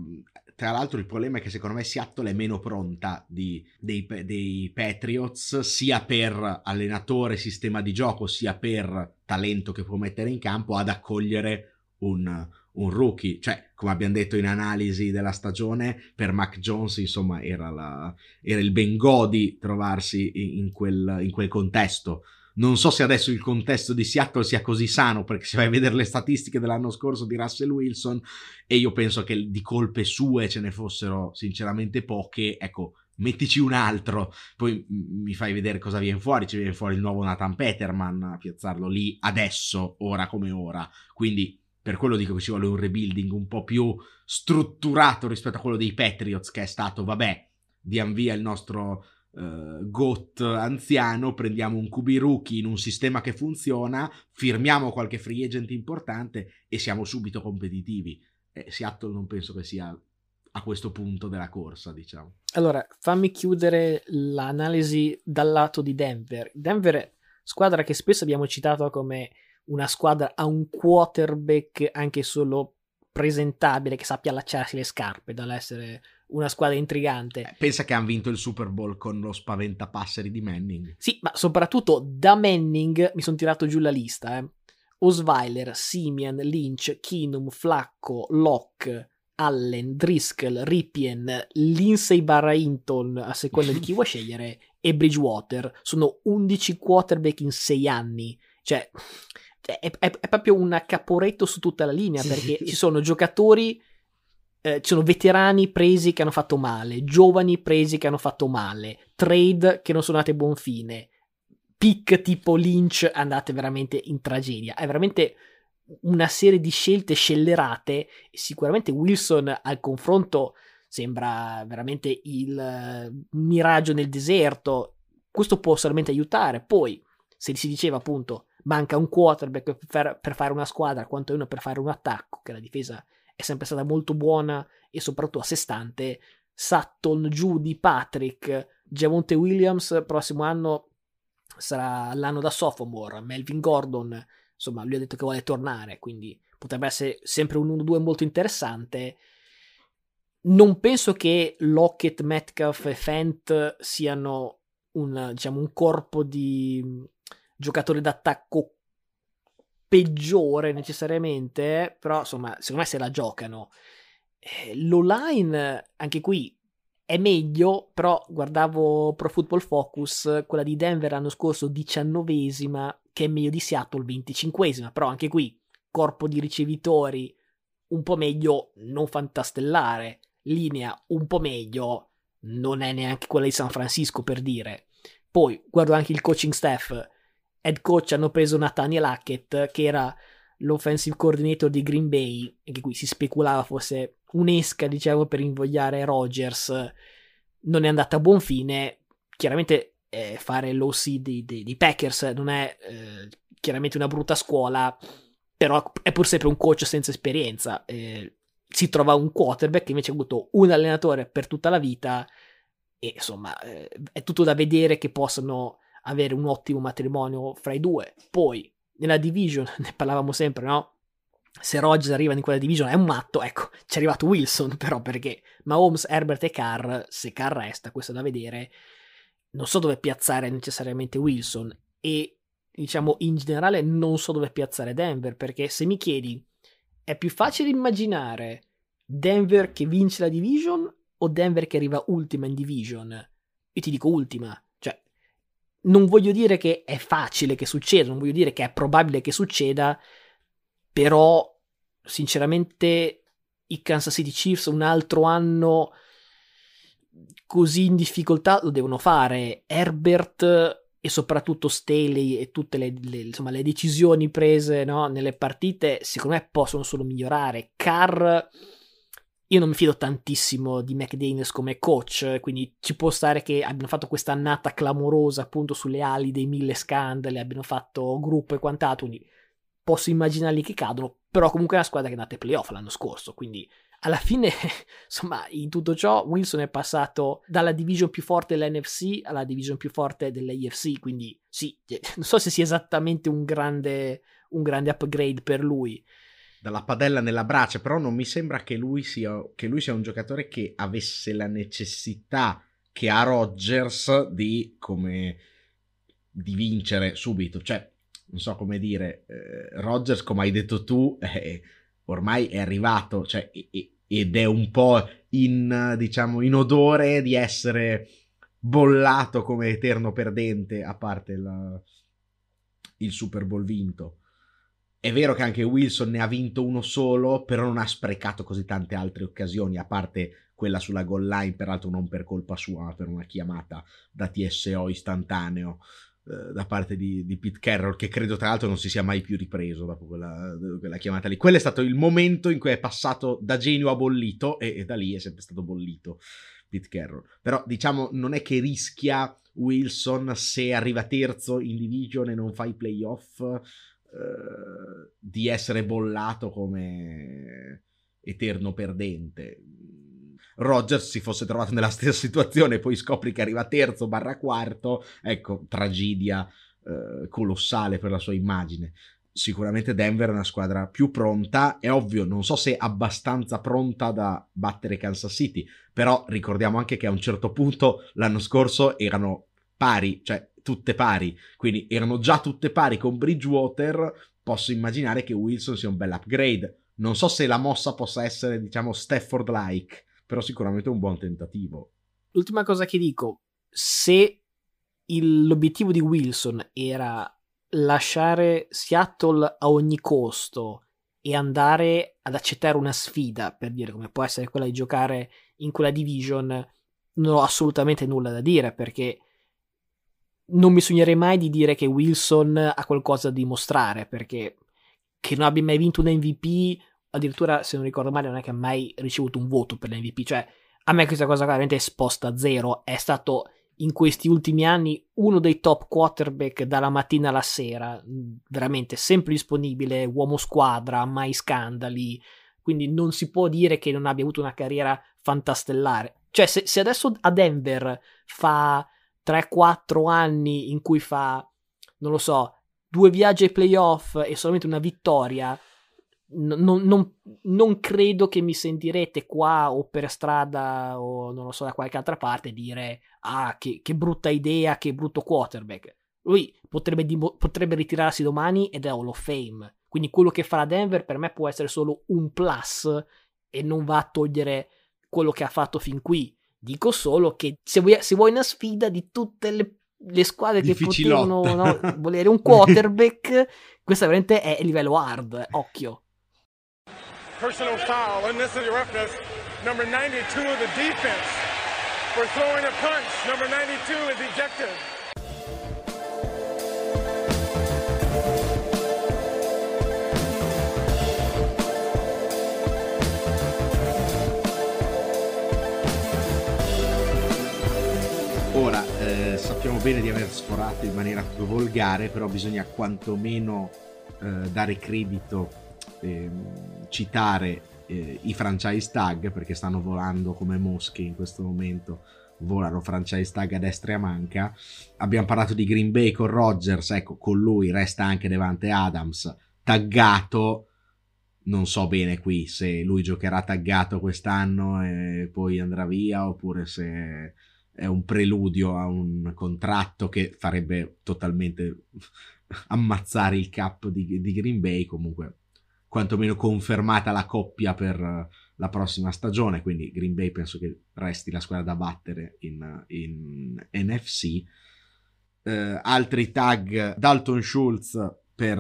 tra l'altro il problema è che secondo me Seattle è meno pronta di, dei, dei, Patriots sia per allenatore, sistema di gioco, sia per talento che può mettere in campo ad accogliere un, un rookie. Cioè, come abbiamo detto in analisi della stagione, per Mac Jones, insomma, era, la, era il ben godi trovarsi in quel, in quel contesto. Non so se adesso il contesto di Seattle sia così sano, perché se vai a vedere le statistiche dell'anno scorso di Russell Wilson, e io penso che di colpe sue ce ne fossero sinceramente poche, ecco, mettici un altro, poi mi fai vedere cosa viene fuori, ci viene fuori il nuovo Nathan Peterman a piazzarlo lì adesso, ora come ora, quindi per quello dico che ci vuole un rebuilding un po' più strutturato rispetto a quello dei Patriots che è stato, vabbè, diamo via il nostro uh, GOT anziano, prendiamo un QB rookie in un sistema che funziona, firmiamo qualche free agent importante e siamo subito competitivi. Eh, Seattle non penso che sia a questo punto della corsa, diciamo. Allora, fammi chiudere l'analisi dal lato di Denver. Denver, squadra che spesso abbiamo citato come una squadra a un quarterback anche solo presentabile, che sappia allacciarsi le scarpe dall'essere una squadra intrigante. Eh, pensa che hanno vinto il Super Bowl con lo spaventapasseri di Manning. Sì, ma soprattutto da Manning mi sono tirato giù la lista. Eh. Osweiler, Simeon, Lynch, Kinum, Flacco, Locke, Allen, Driscoll, Ripien, Lindsay barra Hinton, a seconda di chi vuoi scegliere, e Bridgewater. Sono 11 quarterback in 6 anni. Cioè, è, è, è proprio un caporetto su tutta la linea, perché ci sono giocatori eh, ci sono veterani presi che hanno fatto male, giovani presi che hanno fatto male, trade che non sono andate a buon fine, pick tipo Lynch andate veramente in tragedia. È veramente una serie di scelte scellerate sicuramente Wilson al confronto sembra veramente il miraggio nel deserto. Questo può solamente aiutare. Poi, se si diceva appunto manca un quarterback per, per fare una squadra, quanto uno per fare un attacco, che la difesa è sempre stata molto buona e soprattutto a sé stante. Sutton, Judy, Patrick, Javonte Williams, prossimo anno sarà l'anno da sophomore. Melvin Gordon, insomma, lui ha detto che vuole tornare, quindi potrebbe essere sempre un 1-2 molto interessante. Non penso che Lockett, Metcalf e Fent siano un, diciamo, un corpo di giocatori d'attacco peggiore necessariamente, però insomma, secondo me se la giocano. Eh, l'online, anche qui, è meglio, però guardavo Pro Football Focus, quella di Denver l'anno scorso, diciannovesima, che è meglio di Seattle, venticinquesima, però anche qui, corpo di ricevitori un po' meglio, non fantastellare, linea un po' meglio, non è neanche quella di San Francisco per dire. Poi guardo anche il coaching staff, head coach hanno preso Nathaniel Hackett, che era l'offensive coordinator di Green Bay, e che qui si speculava fosse un'esca, diciamo, per invogliare Rogers. Non è andata a buon fine. Chiaramente eh, fare l'OC dei, dei, dei, Packers non è eh, chiaramente una brutta scuola, però è pur sempre un coach senza esperienza. Eh, si trova un quarterback che invece ha avuto un allenatore per tutta la vita e insomma eh, è tutto da vedere che possano avere un ottimo matrimonio fra i due. Poi nella division, ne parlavamo sempre, no? Se Rodgers arriva in quella division è un matto, ecco, ci è arrivato Wilson però perché Mahomes, Herbert e Carr, se Carr resta, questo è da vedere, non so dove piazzare necessariamente Wilson e diciamo in generale non so dove piazzare Denver perché se mi chiedi è più facile immaginare Denver che vince la division o Denver che arriva ultima in division? Io ti dico ultima, non voglio dire che è facile che succeda, non voglio dire che è probabile che succeda, però sinceramente i Kansas City Chiefs un altro anno così in difficoltà lo devono fare. Herbert e soprattutto Staley e tutte le, le, insomma, le decisioni prese no, nelle partite, secondo me possono solo migliorare. Carr, io non mi fido tantissimo di McDaniels come coach, quindi ci può stare che abbiano fatto questa annata clamorosa appunto sulle ali dei mille scandali, abbiano fatto gruppo e quant'altro, quindi posso immaginarli che cadono, però comunque è una squadra che è andata ai playoff l'anno scorso, quindi alla fine, insomma, in tutto ciò, Wilson è passato dalla division più forte dell'NFC alla division più forte dell'AFC, quindi sì, non so se sia esattamente un grande, un grande upgrade per lui. Dalla padella nella braccia, però non mi sembra che lui, sia, che lui sia un giocatore che avesse la necessità che ha Rodgers di, come, di vincere subito, cioè non so come dire, eh, Rodgers, come hai detto tu, eh, ormai è arrivato, cioè, ed è un po' in, diciamo, in odore di essere bollato come eterno perdente, a parte la, il Super Bowl vinto. È vero che anche Wilson ne ha vinto uno solo, però non ha sprecato così tante altre occasioni, a parte quella sulla goal line, peraltro non per colpa sua, ma per una chiamata da TSO istantaneo. Eh, da parte di, di, Pete Carroll, che credo tra l'altro non si sia mai più ripreso dopo quella, quella, chiamata lì. Quello è stato il momento in cui è passato da genio a bollito e, e da lì è sempre stato bollito Pete Carroll. Però diciamo non è che rischia Wilson se arriva terzo in division e non fa i playoff eh, di essere bollato come eterno perdente. Rogers si fosse trovato nella stessa situazione poi scopri che arriva terzo barra quarto, ecco, tragedia eh, colossale per la sua immagine. Sicuramente Denver è una squadra più pronta, è ovvio, non so se abbastanza pronta da battere Kansas City, però ricordiamo anche che a un certo punto l'anno scorso erano pari, cioè tutte pari, quindi erano già tutte pari con Bridgewater, posso immaginare che Wilson sia un bel upgrade. Non so se la mossa possa essere, diciamo, Stafford-like, però sicuramente un buon tentativo. L'ultima cosa che dico, se il, l'obiettivo di Wilson era lasciare Seattle a ogni costo e andare ad accettare una sfida, per dire come può essere quella di giocare in quella division, non ho assolutamente nulla da dire perché non mi sognerei mai di dire che Wilson ha qualcosa da dimostrare perché che non abbia mai vinto un MVP addirittura se non ricordo male non è che ha mai ricevuto un voto per l'MVP, cioè a me questa cosa veramente è esposta a zero, è stato in questi ultimi anni uno dei top quarterback dalla mattina alla sera, veramente sempre disponibile, uomo squadra, mai scandali, quindi non si può dire che non abbia avuto una carriera fantastellare. Cioè se, se adesso a Denver fa 3-4 anni in cui fa, non lo so, due viaggi ai playoff e solamente una vittoria, non, non, non, credo che mi sentirete qua o per strada o non lo so da qualche altra parte dire ah che, che brutta idea, che brutto quarterback. Lui potrebbe, potrebbe, ritirarsi domani ed è Hall of Fame. Quindi quello che farà Denver per me può essere solo un plus e non va a togliere quello che ha fatto fin qui. Dico solo che se vuoi, se vuoi una sfida di tutte le, le squadre che potevano no, volere un quarterback, questa veramente è livello hard, occhio. personal foul, unnecessary roughness, number 92 of the defense. For throwing a punch, number 92 is ejected. Sappiamo bene di aver sforato in maniera volgare, però bisogna quantomeno eh, dare credito, eh, citare eh, i franchise tag perché stanno volando come mosche in questo momento volano franchise tag a destra e a manca. Abbiamo parlato di Green Bay con Rodgers, ecco, con lui resta anche Devante Adams, taggato. Non so bene qui se lui giocherà taggato quest'anno e poi andrà via oppure se è un preludio a un contratto che farebbe totalmente ammazzare il cap di, di Green Bay. Comunque, quantomeno confermata la coppia per la prossima stagione, quindi Green Bay penso che resti la squadra da battere in, in NFC. Uh, altri tag Dalton Schultz per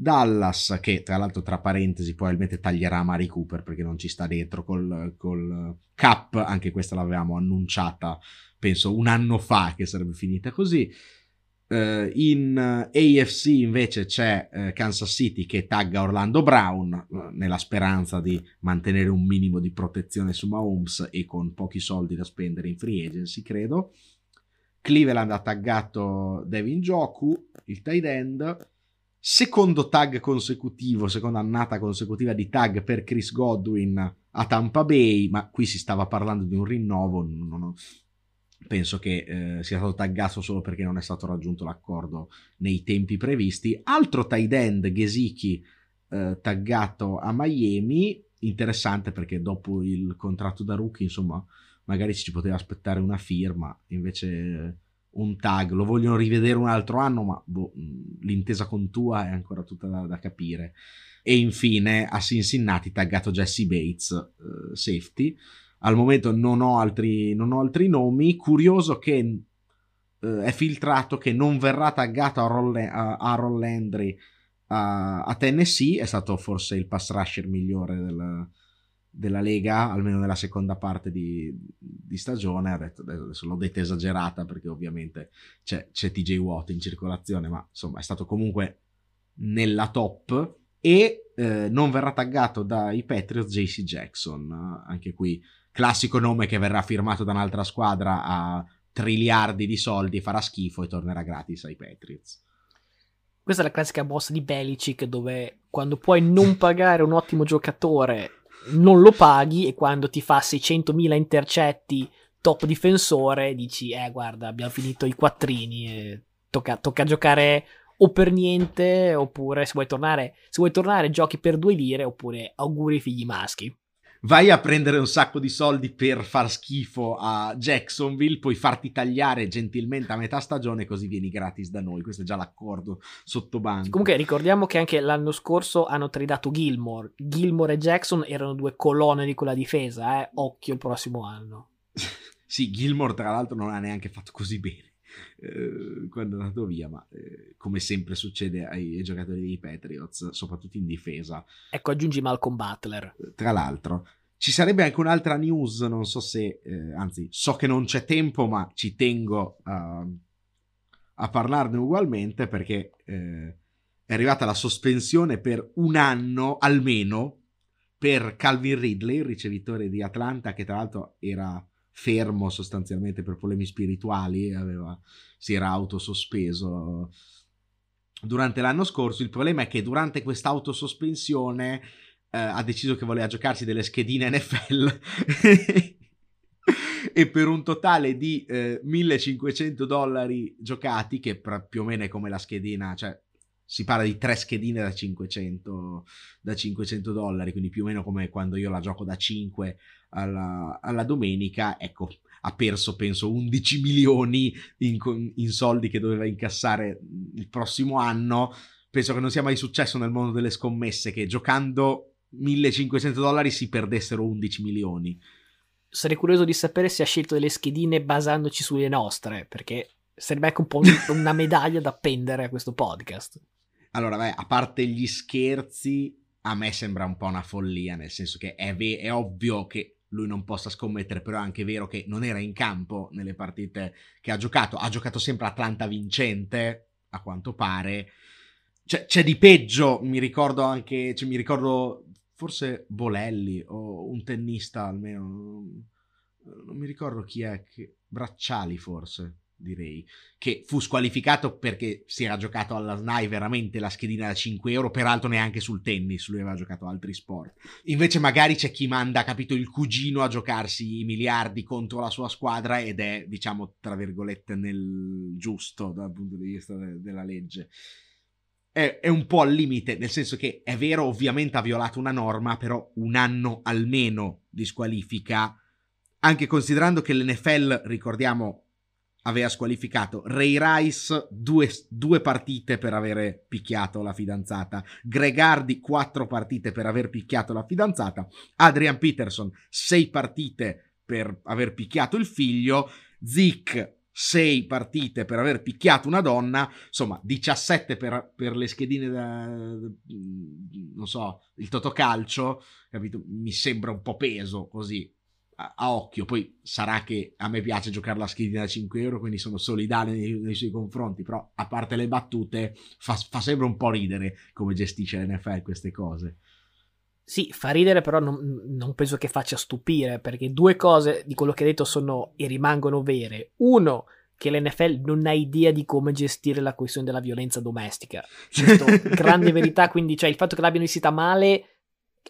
Dallas che tra l'altro tra parentesi probabilmente taglierà Mari Cooper perché non ci sta dentro col, col cap anche questa l'avevamo annunciata penso un anno fa che sarebbe finita così Uh, in AFC invece c'è uh, Kansas City che tagga Orlando Brown uh, nella speranza di mantenere un minimo di protezione su Mahomes e con pochi soldi da spendere in free agency, credo. Cleveland ha taggato Devin Joku, il tight end. Secondo tag consecutivo, seconda annata consecutiva di tag per Chris Godwin a Tampa Bay, ma qui si stava parlando di un rinnovo, non penso che eh, sia stato taggato solo perché non è stato raggiunto l'accordo nei tempi previsti. Altro tight end, Gesicki, eh, taggato a Miami, interessante perché dopo il contratto da rookie, insomma, magari ci poteva aspettare una firma, invece un tag, lo vogliono rivedere un altro anno, ma boh, l'intesa con Tua è ancora tutta da, da, capire. E infine a Cincinnati taggato Jesse Bates, eh, safety, al momento non ho altri, non ho altri nomi. Curioso che eh, è filtrato che non verrà taggato Aaron Landry a, a, Tennessee. È stato forse il pass rusher migliore del, della Lega, almeno nella seconda parte di, di stagione. Detto, adesso l'ho detta esagerata perché ovviamente c'è, c'è TJ Watt in circolazione, ma insomma è stato comunque nella top. E eh, non verrà taggato dai Patriots JC Jackson, anche qui classico nome che verrà firmato da un'altra squadra a triliardi di soldi, farà schifo e tornerà gratis ai Patriots. Questa è la classica boss di Belichick dove quando puoi non pagare un ottimo giocatore non lo paghi e quando ti fa 600.000 intercetti top difensore dici eh guarda abbiamo finito i quattrini tocca, tocca giocare o per niente oppure se vuoi tornare se vuoi tornare giochi per due lire oppure auguri figli maschi vai a prendere un sacco di soldi per far schifo a Jacksonville, puoi farti tagliare gentilmente a metà stagione così vieni gratis da noi. Questo è già l'accordo sotto banco. Comunque ricordiamo che anche l'anno scorso hanno tradato Gilmore. Gilmore e Jackson erano due colonne di quella difesa, eh? occhio il prossimo anno. sì, Gilmore tra l'altro non ha neanche fatto così bene. Eh, quando è andato via, ma eh, come sempre succede ai, ai, giocatori dei Patriots, soprattutto in difesa. Ecco, aggiungi Malcolm Butler. Eh, tra l'altro, ci sarebbe anche un'altra news, non so se, eh, anzi, so che non c'è tempo, ma ci tengo a, a parlarne ugualmente perché eh, è arrivata la sospensione per un anno almeno per Calvin Ridley, il ricevitore di Atlanta, che tra l'altro era fermo sostanzialmente per problemi spirituali, aveva, si era autosospeso durante l'anno scorso. Il problema è che durante questa autosospensione eh, ha deciso che voleva giocarsi delle schedine NFL e per un totale di eh, 1500 dollari giocati, che più o meno è come la schedina, cioè si parla di tre schedine da 500, da 500 dollari, quindi più o meno come quando io la gioco da 5 alla, alla domenica, ecco, ha perso penso 11 milioni in, in, soldi che doveva incassare il prossimo anno. Penso che non sia mai successo nel mondo delle scommesse che giocando 1500 dollari si perdessero 11 milioni. Sarei curioso di sapere se ha scelto delle schedine basandoci sulle nostre, perché sarebbe anche un po' una medaglia da appendere a questo podcast. Allora, beh, a parte gli scherzi, a me sembra un po' una follia, nel senso che è, ve- è ovvio che lui non possa scommettere, però è anche vero che non era in campo nelle partite che ha giocato. Ha giocato sempre Atlanta vincente, a quanto pare. C'è, c'è di peggio, mi ricordo anche, cioè, mi ricordo forse Bolelli o un tennista almeno, non, mi ricordo chi è, che, Bracciali forse, direi, che fu squalificato perché si era giocato alla SNAI veramente la schedina da 5 euro, peraltro neanche sul tennis, lui aveva giocato altri sport. Invece magari c'è chi manda, capito, il cugino a giocarsi i miliardi contro la sua squadra ed è, diciamo, tra virgolette, nel giusto dal punto di vista de- della legge. È, è un po' al limite, nel senso che è vero, ovviamente ha violato una norma, però un anno almeno di squalifica anche considerando che l'NFL, ricordiamo, aveva squalificato Ray Rice due, due, partite per avere picchiato la fidanzata, Greg Hardy quattro partite per aver picchiato la fidanzata, Adrian Peterson sei partite per aver picchiato il figlio, Zeke sei partite per aver picchiato una donna, insomma 17 per, per le schedine da, non so, il totocalcio, capito? Mi sembra un po' peso così a, occhio. Poi sarà che a me piace giocare la schedina da 5 euro, quindi sono solidale nei, nei suoi confronti. Però, a parte le battute, fa, fa sempre un po' ridere come gestisce l'NFL queste cose. Sì, fa ridere, però non, non, penso che faccia stupire, perché due cose di quello che hai detto sono e rimangono vere. Uno, che l'NFL non ha idea di come gestire la questione della violenza domestica. Questo, grande verità, quindi cioè, il fatto che l'abbiano vista male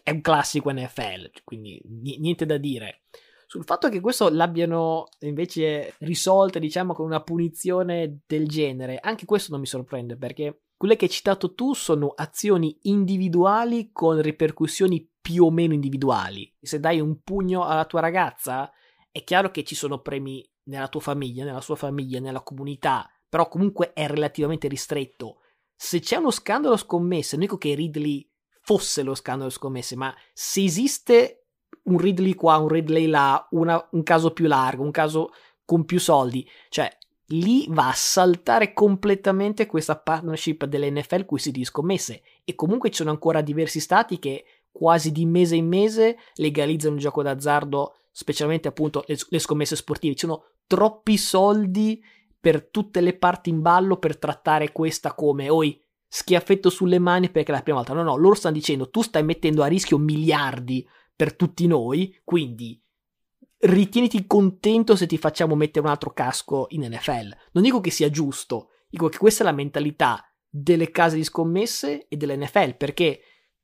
è un classico NFL, quindi niente da dire. Sul fatto che questo l'abbiano invece risolto, diciamo, con una punizione del genere, anche questo non mi sorprende perché quelle che hai citato tu sono azioni individuali con ripercussioni più o meno individuali. Se dai un pugno alla tua ragazza, è chiaro che ci sono premi nella tua famiglia, nella sua famiglia, nella comunità, però comunque è relativamente ristretto. Se c'è uno scandalo scommesse, non dico che Ridley fosse lo scandalo scommesse, ma se esiste un Ridley qua, un Ridley là, una, un caso più largo, un caso con più soldi, cioè lì va a saltare completamente questa partnership dell'NFL cui si di scommesse e comunque ci sono ancora diversi stati che quasi di mese in mese legalizzano il gioco d'azzardo, specialmente appunto le, le scommesse sportive, ci sono troppi soldi per tutte le parti in ballo per trattare questa come oi schiaffetto sulle mani perché è la prima volta. No, no, loro stanno dicendo tu stai mettendo a rischio miliardi per tutti noi, quindi ritieniti contento se ti facciamo mettere un altro casco in NFL. Non dico che sia giusto, dico che questa è la mentalità delle case di scommesse e dell'NFL, perché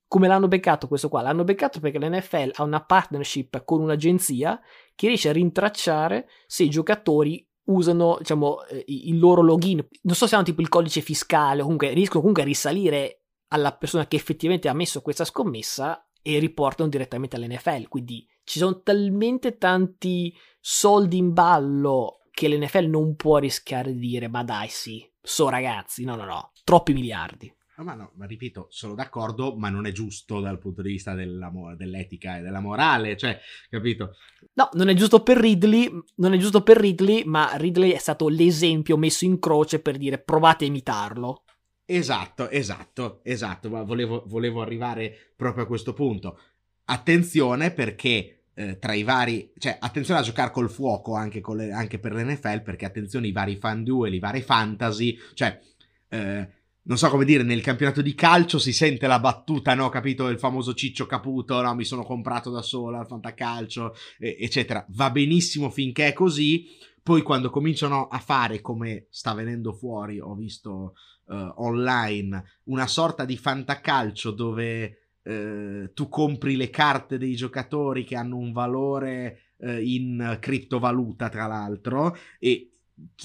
come l'hanno beccato questo qua? L'hanno beccato perché l'NFL ha una partnership con un'agenzia che riesce a rintracciare se i giocatori usano diciamo, eh, il loro login. Non so se hanno tipo il codice fiscale comunque riescono comunque a risalire alla persona che effettivamente ha messo questa scommessa e riportano direttamente all'NFL. Quindi ci sono talmente tanti soldi in ballo che l'NFL non può rischiare di dire ma dai sì, so ragazzi, no no no, troppi miliardi. No, ma no, ma ripeto, sono d'accordo, ma non è giusto dal punto di vista dell'etica e della morale, cioè, capito? No, non è giusto per Ridley, non è giusto per Ridley, ma Ridley è stato l'esempio messo in croce per dire provate a imitarlo. Esatto, esatto, esatto, ma volevo, volevo arrivare proprio a questo punto. Attenzione perché eh, tra i vari, cioè attenzione a giocare col fuoco anche, le, anche per l'NFL, perché attenzione i vari fan duel, i vari fantasy, cioè... Eh, non so come dire, nel campionato di calcio si sente la battuta, no? Capito? Il famoso Ciccio Caputo, no? Mi sono comprato da solo al fantacalcio, eccetera. Va benissimo finché è così. Poi quando cominciano a fare, come sta venendo fuori, ho visto uh, online, una sorta di fantacalcio dove uh, tu compri le carte dei giocatori che hanno un valore uh, in criptovaluta, tra l'altro, e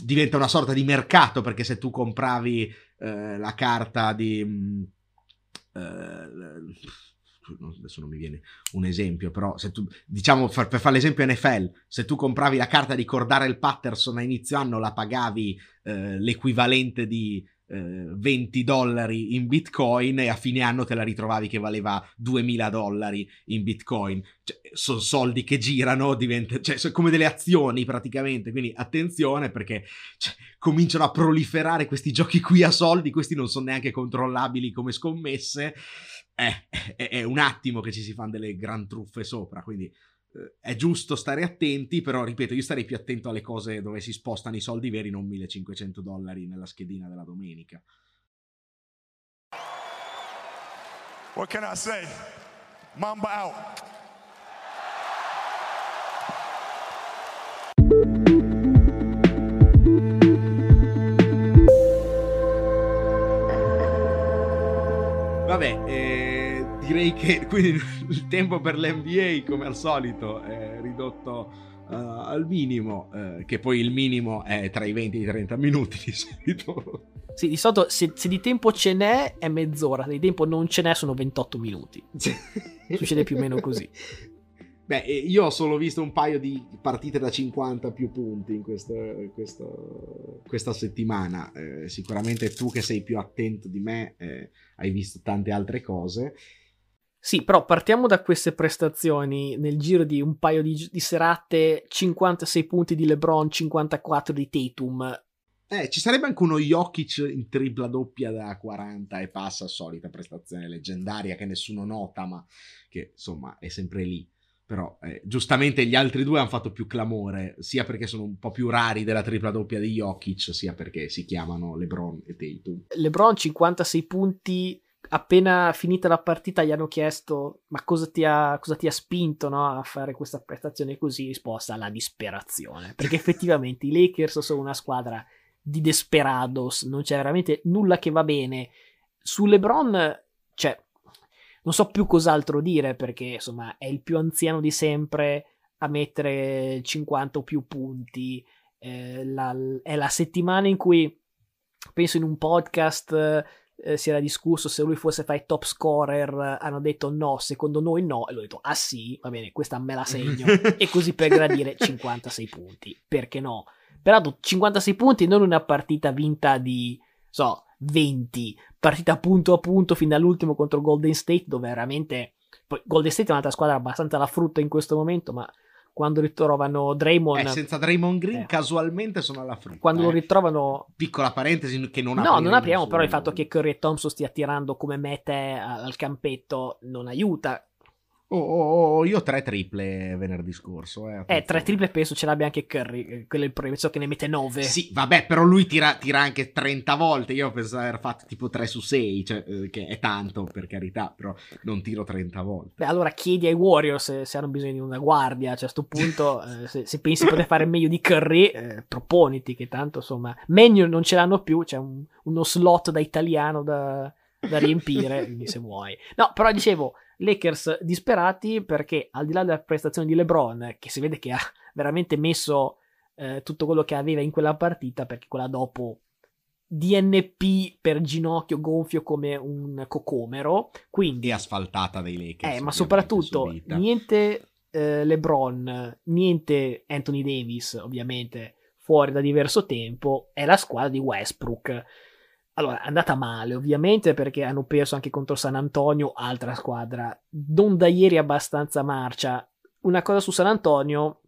diventa una sorta di mercato perché se tu compravi eh, la carta di... Mh, mm, eh, adesso non mi viene un esempio, però se tu, diciamo per, per fare l'esempio NFL, se tu compravi la carta di Cordare Patterson a inizio anno la pagavi eh, l'equivalente di 20 eh, dollari in bitcoin e a fine anno te la ritrovavi che valeva 2000 dollari in bitcoin. Cioè, sono soldi che girano, diventa, cioè, sono come delle azioni praticamente. Quindi attenzione perché cioè, cominciano a proliferare questi giochi qui a soldi, questi non sono neanche controllabili come scommesse. Eh, è, è un attimo che ci si fanno delle gran truffe sopra, quindi eh, è giusto stare attenti, però ripeto, io starei più attento alle cose dove si spostano i soldi veri, non 1500 dollari nella schedina della domenica. What can I say? Mamba out. Vabbè, eh direi che quindi il tempo per l'NBA, come al solito, è ridotto uh, al minimo, uh, che poi il minimo è tra i 20 e i 30 minuti di solito. Sì, di solito se, se, di tempo ce n'è è mezz'ora, se di tempo non ce n'è sono 28 minuti. Succede più o meno così. Beh, io ho solo visto un paio di partite da 50 più punti in questa, questa, questa settimana. Eh, sicuramente tu che sei più attento di me eh, hai visto tante altre cose. Sì, però partiamo da queste prestazioni nel giro di un paio di, di serate, 56 punti di LeBron, 54 di Tatum. Eh, ci sarebbe anche uno Jokic in tripla doppia da 40 e passa, solita prestazione leggendaria che nessuno nota, ma che insomma è sempre lì però eh, giustamente gli altri due hanno fatto più clamore, sia perché sono un po' più rari della tripla doppia di Jokic, sia perché si chiamano LeBron e Tatum. LeBron 56 punti, appena finita la partita gli hanno chiesto ma cosa ti ha, cosa ti ha spinto no, a fare questa prestazione così, risposta la disperazione, perché effettivamente i Lakers sono una squadra di desperados, non c'è veramente nulla che va bene. Su LeBron, cioè non so più cos'altro dire perché insomma è il più anziano di sempre a mettere 50 o più punti. Eh, la, è la settimana in cui penso in un podcast eh, si era discusso se lui fosse fra i top scorer. Hanno detto no, secondo noi no. E lui ho detto ah sì, va bene, questa me la segno. e così per gradire 56 punti. Perché no? Peraltro 56 punti non una partita vinta di so 20, partita punto a punto fino all'ultimo contro Golden State, dove veramente. Poi Golden State è un'altra squadra abbastanza alla frutta in questo momento, ma quando ritrovano Draymond. Eh, senza Draymond Green, eh. casualmente sono alla frutta. Quando eh. lo ritrovano. Piccola parentesi che non No, non apriamo, però il fatto che Curry e Thompson stia tirando come mete al campetto non aiuta. Oh, oh, oh, io tre triple venerdì scorso. Eh, eh, tre triple penso ce l'abbia anche Curry. Eh, quello è il problema, so che ne mette nove. Sì, vabbè, però lui tira, tira anche 30 volte. Io penso di aver fatto tipo 3 su 6, cioè, eh, che è tanto per carità, però non tiro 30 volte. Beh, allora chiedi ai Warriors se, se hanno bisogno di una guardia. Cioè, a questo punto, eh, se, se, pensi di poter fare meglio di Curry, eh, proponiti, che tanto insomma, meglio non ce l'hanno più. C'è un, uno slot da italiano da, da riempire, quindi se vuoi. No, però dicevo Lakers disperati perché al di là della prestazione di LeBron, che si vede che ha veramente messo eh, tutto quello che aveva in quella partita, perché quella dopo DNP per ginocchio gonfio come un cocomero, quindi... E asfaltata dei Lakers. Eh, ma soprattutto subita. niente eh, LeBron, niente Anthony Davis, ovviamente, fuori da diverso tempo, è la squadra di Westbrook allora, è andata male ovviamente perché hanno perso anche contro San Antonio, altra squadra, non da ieri abbastanza marcia. Una cosa su San Antonio,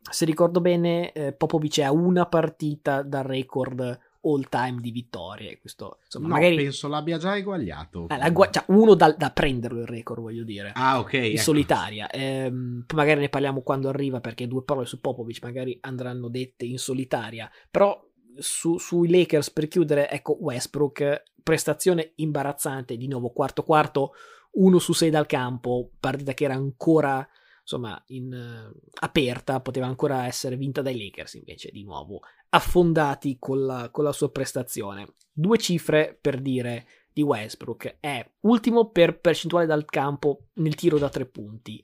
se ricordo bene, eh, Popovic ha una partita dal record all time di vittorie. Questo, insomma, no, magari... penso l'abbia già eguagliato. Eh, gu- cioè, uno da, da, prenderlo il record, voglio dire. Ah, ok. In ecco. solitaria. Poi magari ne parliamo quando arriva, perché due parole su Popovic magari andranno dette in solitaria. Però su, sui Lakers per chiudere, ecco Westbrook, prestazione imbarazzante, di nuovo quarto quarto, 1 su 6 dal campo, partita che era ancora insomma in, uh, aperta, poteva ancora essere vinta dai Lakers invece di nuovo affondati con la, con la sua prestazione. Due cifre per dire di Westbrook è ultimo per percentuale dal campo nel tiro da tre punti,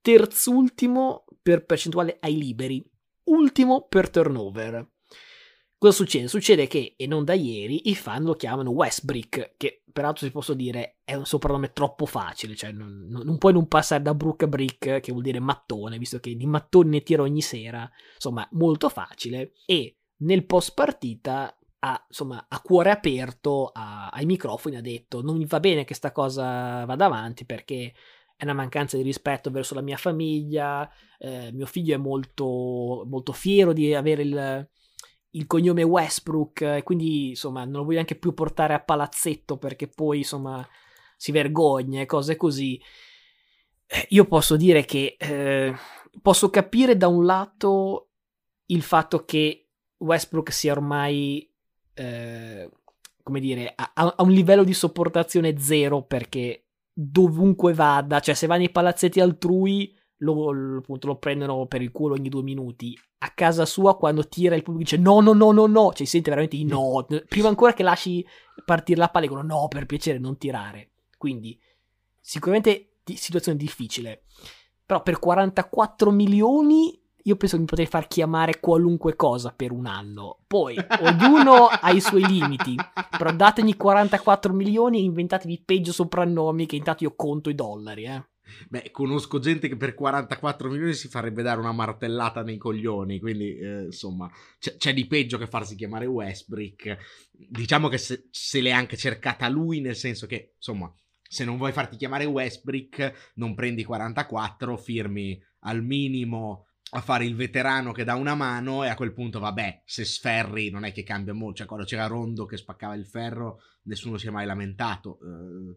terzultimo per percentuale ai liberi, ultimo per turnover. Cosa succede? Succede che, e non da ieri, i fan lo chiamano Westbrick, che peraltro si posso dire è un soprannome troppo facile, cioè non, non puoi non passare da Brook a Brick, che vuol dire mattone, visto che di mattoni ne tiro ogni sera, insomma, molto facile, e nel post partita insomma, a cuore aperto a, ai microfoni ha detto non mi va bene che sta cosa vada avanti perché è una mancanza di rispetto verso la mia famiglia, eh, mio figlio è molto, molto fiero di avere il il cognome Westbrook e quindi insomma non lo voglio neanche più portare a palazzetto perché poi insomma si vergogna e cose così. Eh, io posso dire che eh, posso capire da un lato il fatto che Westbrook sia ormai eh, come dire a, a, un livello di sopportazione zero perché dovunque vada, cioè se va nei palazzetti altrui lo, lo, lo prendono per il culo ogni due minuti. A casa sua, quando tira il pubblico dice no, no, no, no, no, cioè sente veramente i no. Prima ancora che lasci partire la palla, dicono no, per piacere, non tirare. Quindi sicuramente di- situazione difficile. Però per 44 milioni io penso che mi potrei far chiamare qualunque cosa per un anno. Poi ognuno ha i suoi limiti. Però datemi 44 milioni e inventatevi peggio soprannomi che intanto io conto i dollari, eh. Beh, conosco gente che per 44 milioni si farebbe dare una martellata nei coglioni, quindi eh, insomma c'è, c'è, di peggio che farsi chiamare Westbrick. Diciamo che se, se l'è anche cercata lui, nel senso che insomma se non vuoi farti chiamare Westbrick non prendi 44, firmi al minimo a fare il veterano che dà una mano e a quel punto vabbè se sferri non è che cambia molto cioè quando c'era Rondo che spaccava il ferro nessuno si è mai lamentato uh,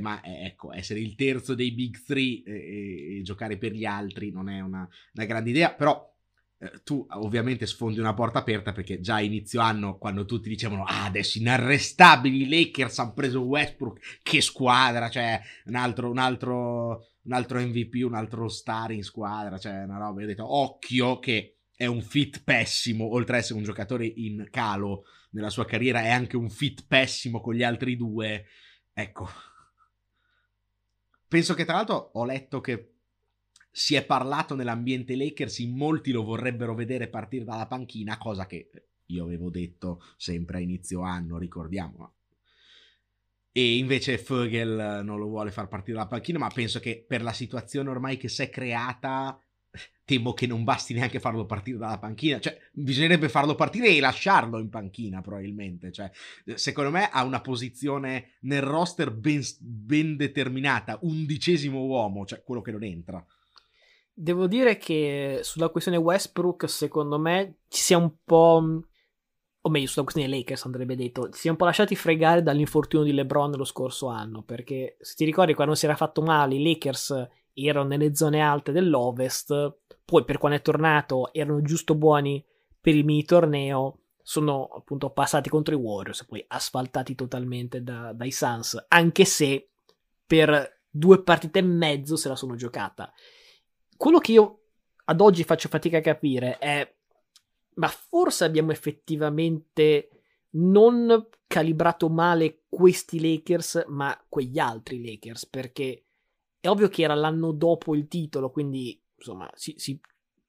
ma eh, ecco essere il terzo dei big three e, e, e giocare per gli altri non è una, una grande idea però eh, tu ovviamente sfondi una porta aperta perché già a inizio anno quando tutti dicevano ah adesso inarrestabili i Lakers hanno preso Westbrook che squadra cioè un altro, un altro un altro MVP, un altro star in squadra, cioè una roba, io ho detto occhio che è un fit pessimo, oltre ad essere un giocatore in calo nella sua carriera, è anche un fit pessimo con gli altri due, ecco. Penso che tra l'altro ho letto che si è parlato nell'ambiente Lakers, in molti lo vorrebbero vedere partire dalla panchina, cosa che io avevo detto sempre a inizio anno, ricordiamo, e invece Vogel non lo vuole far partire dalla panchina, ma penso che per la situazione ormai che si è creata temo che non basti neanche farlo partire dalla panchina, cioè bisognerebbe farlo partire e lasciarlo in panchina probabilmente, cioè secondo me ha una posizione nel roster ben, ben determinata, undicesimo uomo, cioè quello che non entra. Devo dire che sulla questione Westbrook secondo me ci sia un po' o meglio sulla questione Lakers andrebbe detto, si è un po' lasciati fregare dall'infortunio di LeBron lo scorso anno, perché se ti ricordi quando si era fatto male i Lakers erano nelle zone alte dell'Ovest, poi per quando è tornato erano giusto buoni per il mini torneo, sono appunto passati contro i Warriors, poi asfaltati totalmente da, dai Suns, anche se per due partite e mezzo se la sono giocata. Quello che io ad oggi faccio fatica a capire è ma forse abbiamo effettivamente non calibrato male questi Lakers, ma quegli altri Lakers, perché è ovvio che era l'anno dopo il titolo, quindi insomma, si, si,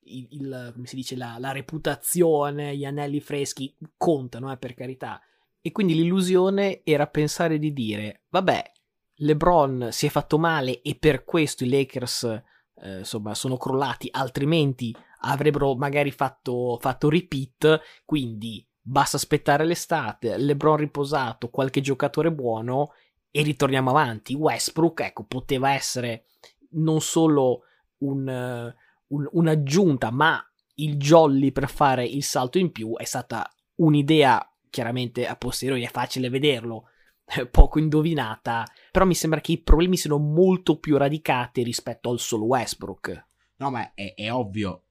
il, il, come si dice, la, la, reputazione, gli anelli freschi contano, eh, per carità. E quindi l'illusione era pensare di dire, vabbè, LeBron si è fatto male e per questo i Lakers, eh, insomma, sono crollati, altrimenti avrebbero magari fatto, fatto repeat, quindi basta aspettare l'estate, LeBron riposato, qualche giocatore buono e ritorniamo avanti. Westbrook, ecco, poteva essere non solo un, un, un'aggiunta, ma il jolly per fare il salto in più è stata un'idea chiaramente a posteriori, è facile vederlo, poco indovinata, però mi sembra che i problemi siano molto più radicati rispetto al solo Westbrook. No, ma è, è ovvio,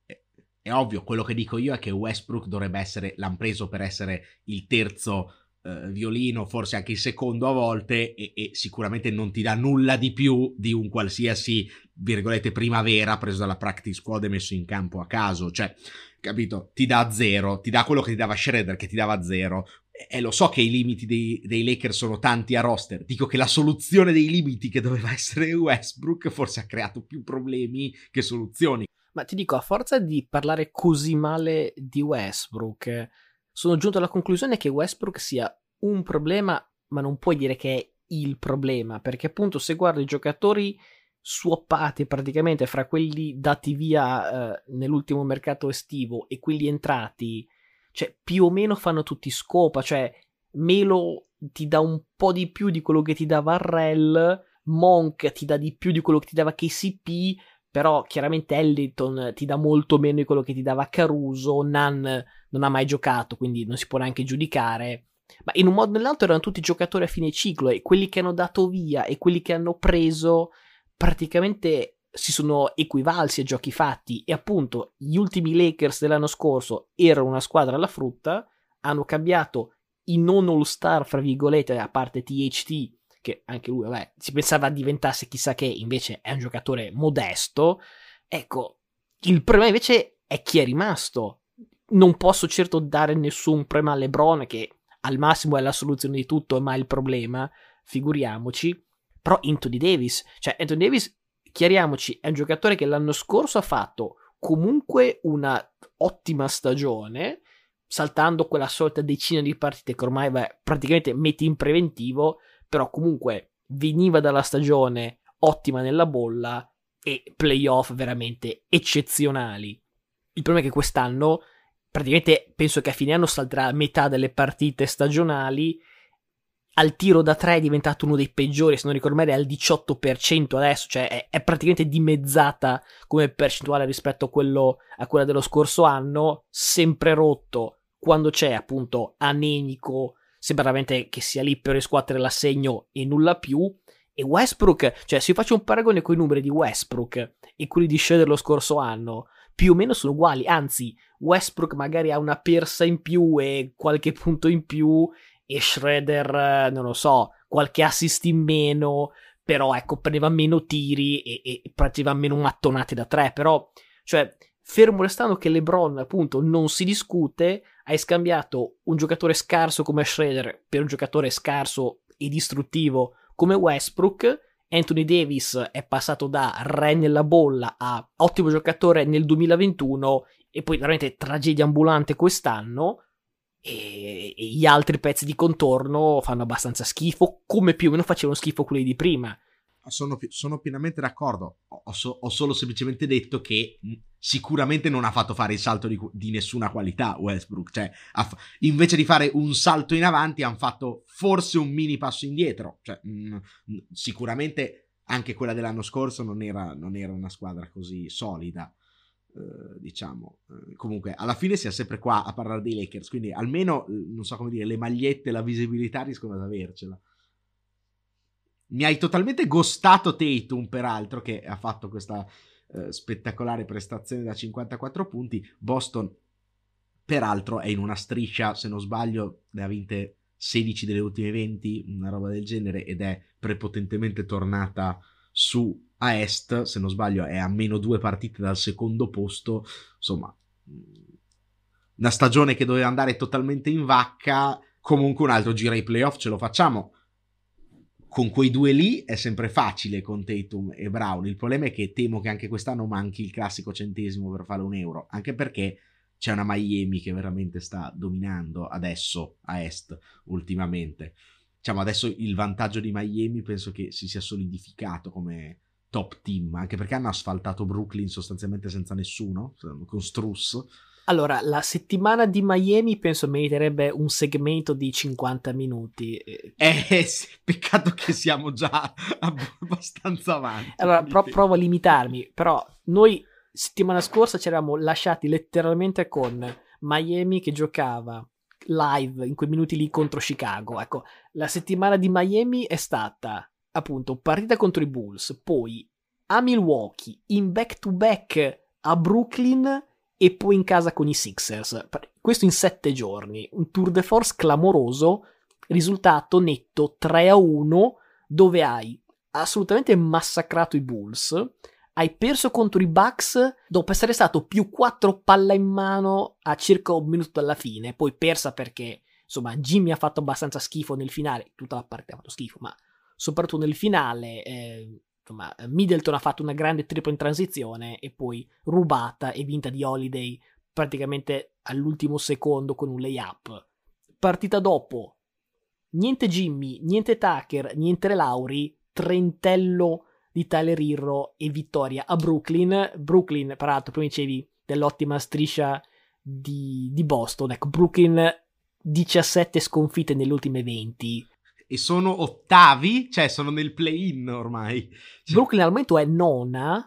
è ovvio, quello che dico io è che Westbrook dovrebbe essere, l'hanno preso per essere il terzo eh, violino, forse anche il secondo a volte, e, e, sicuramente non ti dà nulla di più di un qualsiasi, virgolette, primavera preso dalla practice squad e messo in campo a caso. Cioè, capito? Ti dà zero, ti dà quello che ti dava Shredder, che ti dava zero. E lo so che i limiti dei, dei, Lakers sono tanti a roster. Dico che la soluzione dei limiti che doveva essere Westbrook forse ha creato più problemi che soluzioni. Ma ti dico, a forza di parlare così male di Westbrook, sono giunto alla conclusione che Westbrook sia un problema, ma non puoi dire che è il problema, perché appunto se guardi i giocatori swappati praticamente fra quelli dati via eh, nell'ultimo mercato estivo e quelli entrati, cioè più o meno fanno tutti scopa, cioè Melo ti dà un po' di più di quello che ti dava Arrel, Monk ti dà di più di quello che ti dava KCP, però chiaramente Ellington ti dà molto meno di quello che ti dava Caruso, Nan non ha mai giocato, quindi non si può neanche giudicare. Ma in un modo o nell'altro erano tutti giocatori a fine ciclo e quelli che hanno dato via e quelli che hanno preso praticamente si sono equivalsi a giochi fatti e appunto gli ultimi Lakers dell'anno scorso erano una squadra alla frutta, hanno cambiato i non all star fra virgolette a parte THT che anche lui, vabbè, si pensava diventasse chissà che, invece è un giocatore modesto. Ecco, il problema invece è chi è rimasto. Non posso certo dare nessun problema a LeBron, che al massimo è la soluzione di tutto, ma è il problema, figuriamoci. Però Anthony Davis, cioè Anthony Davis, chiariamoci, è un giocatore che l'anno scorso ha fatto comunque una ottima stagione, saltando quella sorta decina di partite che ormai beh, praticamente metti in preventivo, però comunque veniva dalla stagione ottima nella bolla e playoff veramente eccezionali. Il problema è che quest'anno praticamente penso che a fine anno salterà metà delle partite stagionali al tiro da 3 è diventato uno dei peggiori, se non ricordo male è al 18% adesso, cioè è, è praticamente dimezzata come percentuale rispetto a, quello, a quella dello scorso anno, sempre rotto quando c'è appunto anemico, sembra veramente che sia lì per riscuotere l'assegno e nulla più. E Westbrook, cioè se io faccio un paragone con i numeri di Westbrook e quelli di Schroeder lo scorso anno, più o meno sono uguali, anzi Westbrook magari ha una persa in più e qualche punto in più e Schroeder, non lo so, qualche assist in meno, però ecco, prendeva meno tiri e, e prendeva meno mattonate da tre, però, cioè, fermo restando che LeBron appunto non si discute, hai scambiato un giocatore scarso come Schroeder per un giocatore scarso e distruttivo come Westbrook, Anthony Davis è passato da re nella bolla a ottimo giocatore nel 2021 e poi veramente tragedia ambulante quest'anno e, e gli altri pezzi di contorno fanno abbastanza schifo, come più o meno facevano schifo quelli di prima. Sono, sono pienamente d'accordo. Ho, so, ho, solo semplicemente detto che sicuramente non ha fatto fare il salto di, di nessuna qualità Westbrook. Cioè, ha, invece di fare un salto in avanti, hanno fatto forse un mini passo indietro. Cioè, mh, sicuramente anche quella dell'anno scorso non era, non era una squadra così solida. Eh, diciamo uh, comunque alla fine siamo sempre qua a parlare dei Lakers quindi almeno eh, non so come dire le magliette la visibilità riescono ad avercela mi hai totalmente gostato Tatum peraltro che ha fatto questa uh, spettacolare prestazione da 54 punti. Boston peraltro è in una striscia se non sbaglio ne ha vinte 16 delle ultime 20 una roba del genere ed è prepotentemente tornata su a est, se non sbaglio è a meno due partite dal secondo posto, insomma, una stagione che doveva andare totalmente in vacca, comunque un altro giro ai playoff ce lo facciamo. Con quei due lì è sempre facile con Tatum e Brown. Il problema è che temo che anche quest'anno manchi il classico centesimo per fare un euro, anche perché c'è una Miami che veramente sta dominando adesso a est ultimamente. Diciamo adesso il vantaggio di Miami penso che si sia solidificato come, top team, anche perché hanno asfaltato Brooklyn sostanzialmente senza nessuno, con Struss. Allora, la settimana di Miami penso meriterebbe un segmento di 50 minuti. Eh, sì, peccato che siamo già abbastanza avanti. Allora, pro- provo a limitarmi, però noi settimana scorsa ci eravamo lasciati letteralmente con Miami che giocava live in quei minuti lì contro Chicago. Ecco, la settimana di Miami è stata appunto partita contro i Bulls, poi a Milwaukee, in back to back a Brooklyn e poi in casa con i Sixers. Questo in sette giorni, un tour de force clamoroso, risultato netto 3 a 1, dove hai assolutamente massacrato i Bulls, hai perso contro i Bucks dopo essere stato più 4 palla in mano a circa un minuto dalla fine, poi persa perché insomma Jimmy ha fatto abbastanza schifo nel finale, tutta la partita ha fatto schifo, ma soprattutto nel finale. Eh, insomma, Middleton ha fatto una grande tripla in transizione e poi rubata e vinta di Holiday praticamente all'ultimo secondo con un layup. Partita dopo, niente Jimmy, niente Tucker, niente Lauri, trentello di Tyler Hirro e vittoria a Brooklyn. Brooklyn, peraltro, prima dicevi dell'ottima striscia di, di Boston. Ecco, Brooklyn 17 sconfitte nelle ultime 20 e sono ottavi, cioè sono nel play-in ormai. Cioè... Brooklyn al momento è nona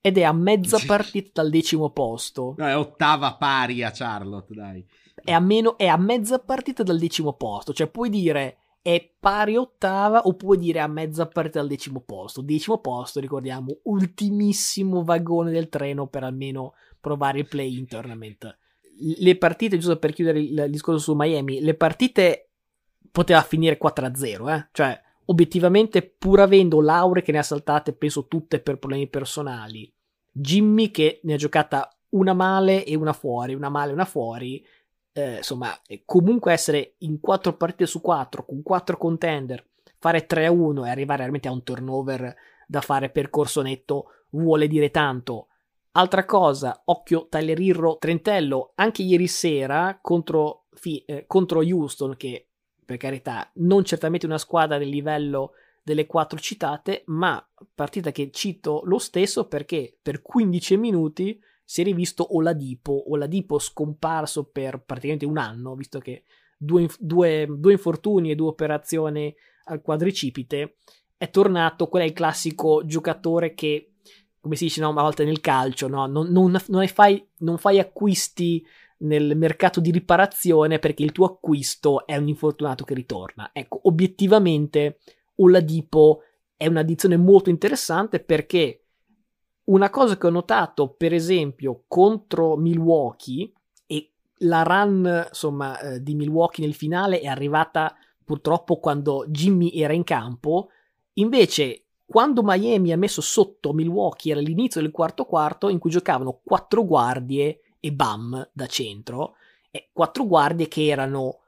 ed è a mezza partita dal decimo posto. No, è ottava pari a Charlotte, dai. È a, meno, è a mezza partita dal decimo posto, cioè puoi dire è pari ottava o puoi dire a mezza partita dal decimo posto. Decimo posto, ricordiamo, ultimissimo vagone del treno per almeno provare il play-in tournament. Le partite, giusto per chiudere il discorso su Miami, le partite poteva finire 4-0, eh? Cioè, obiettivamente, pur avendo Laure che ne ha saltate, penso tutte per problemi personali, Jimmy che ne ha giocata una male e una fuori, una male e una fuori, eh, insomma, comunque essere in 4 partite su 4 con 4 contender, fare 3-1 e arrivare veramente a un turnover da fare percorso netto vuole dire tanto. Altra cosa, occhio Tyler Irro Trentello, anche ieri sera contro, eh, contro Houston, che per carità non certamente una squadra del livello delle quattro citate, ma partita che cito lo stesso perché per 15 minuti si è rivisto Oladipo, Oladipo scomparso per praticamente un anno, visto che due, due, due infortuni e due operazioni al quadricipite, è tornato, quello è il classico giocatore che, come si dice no, una volta nel calcio, no? non, non, non, fai, non fai acquisti nel mercato di riparazione perché il tuo acquisto è un infortunato che ritorna. Ecco, obiettivamente Oladipo è un'addizione molto interessante perché una cosa che ho notato, per esempio, contro Milwaukee e la run insomma, eh, di Milwaukee nel finale è arrivata purtroppo quando Jimmy era in campo, invece quando Miami ha messo sotto Milwaukee era l'inizio del quarto quarto in cui giocavano quattro guardie e Bam da centro, e quattro guardie che erano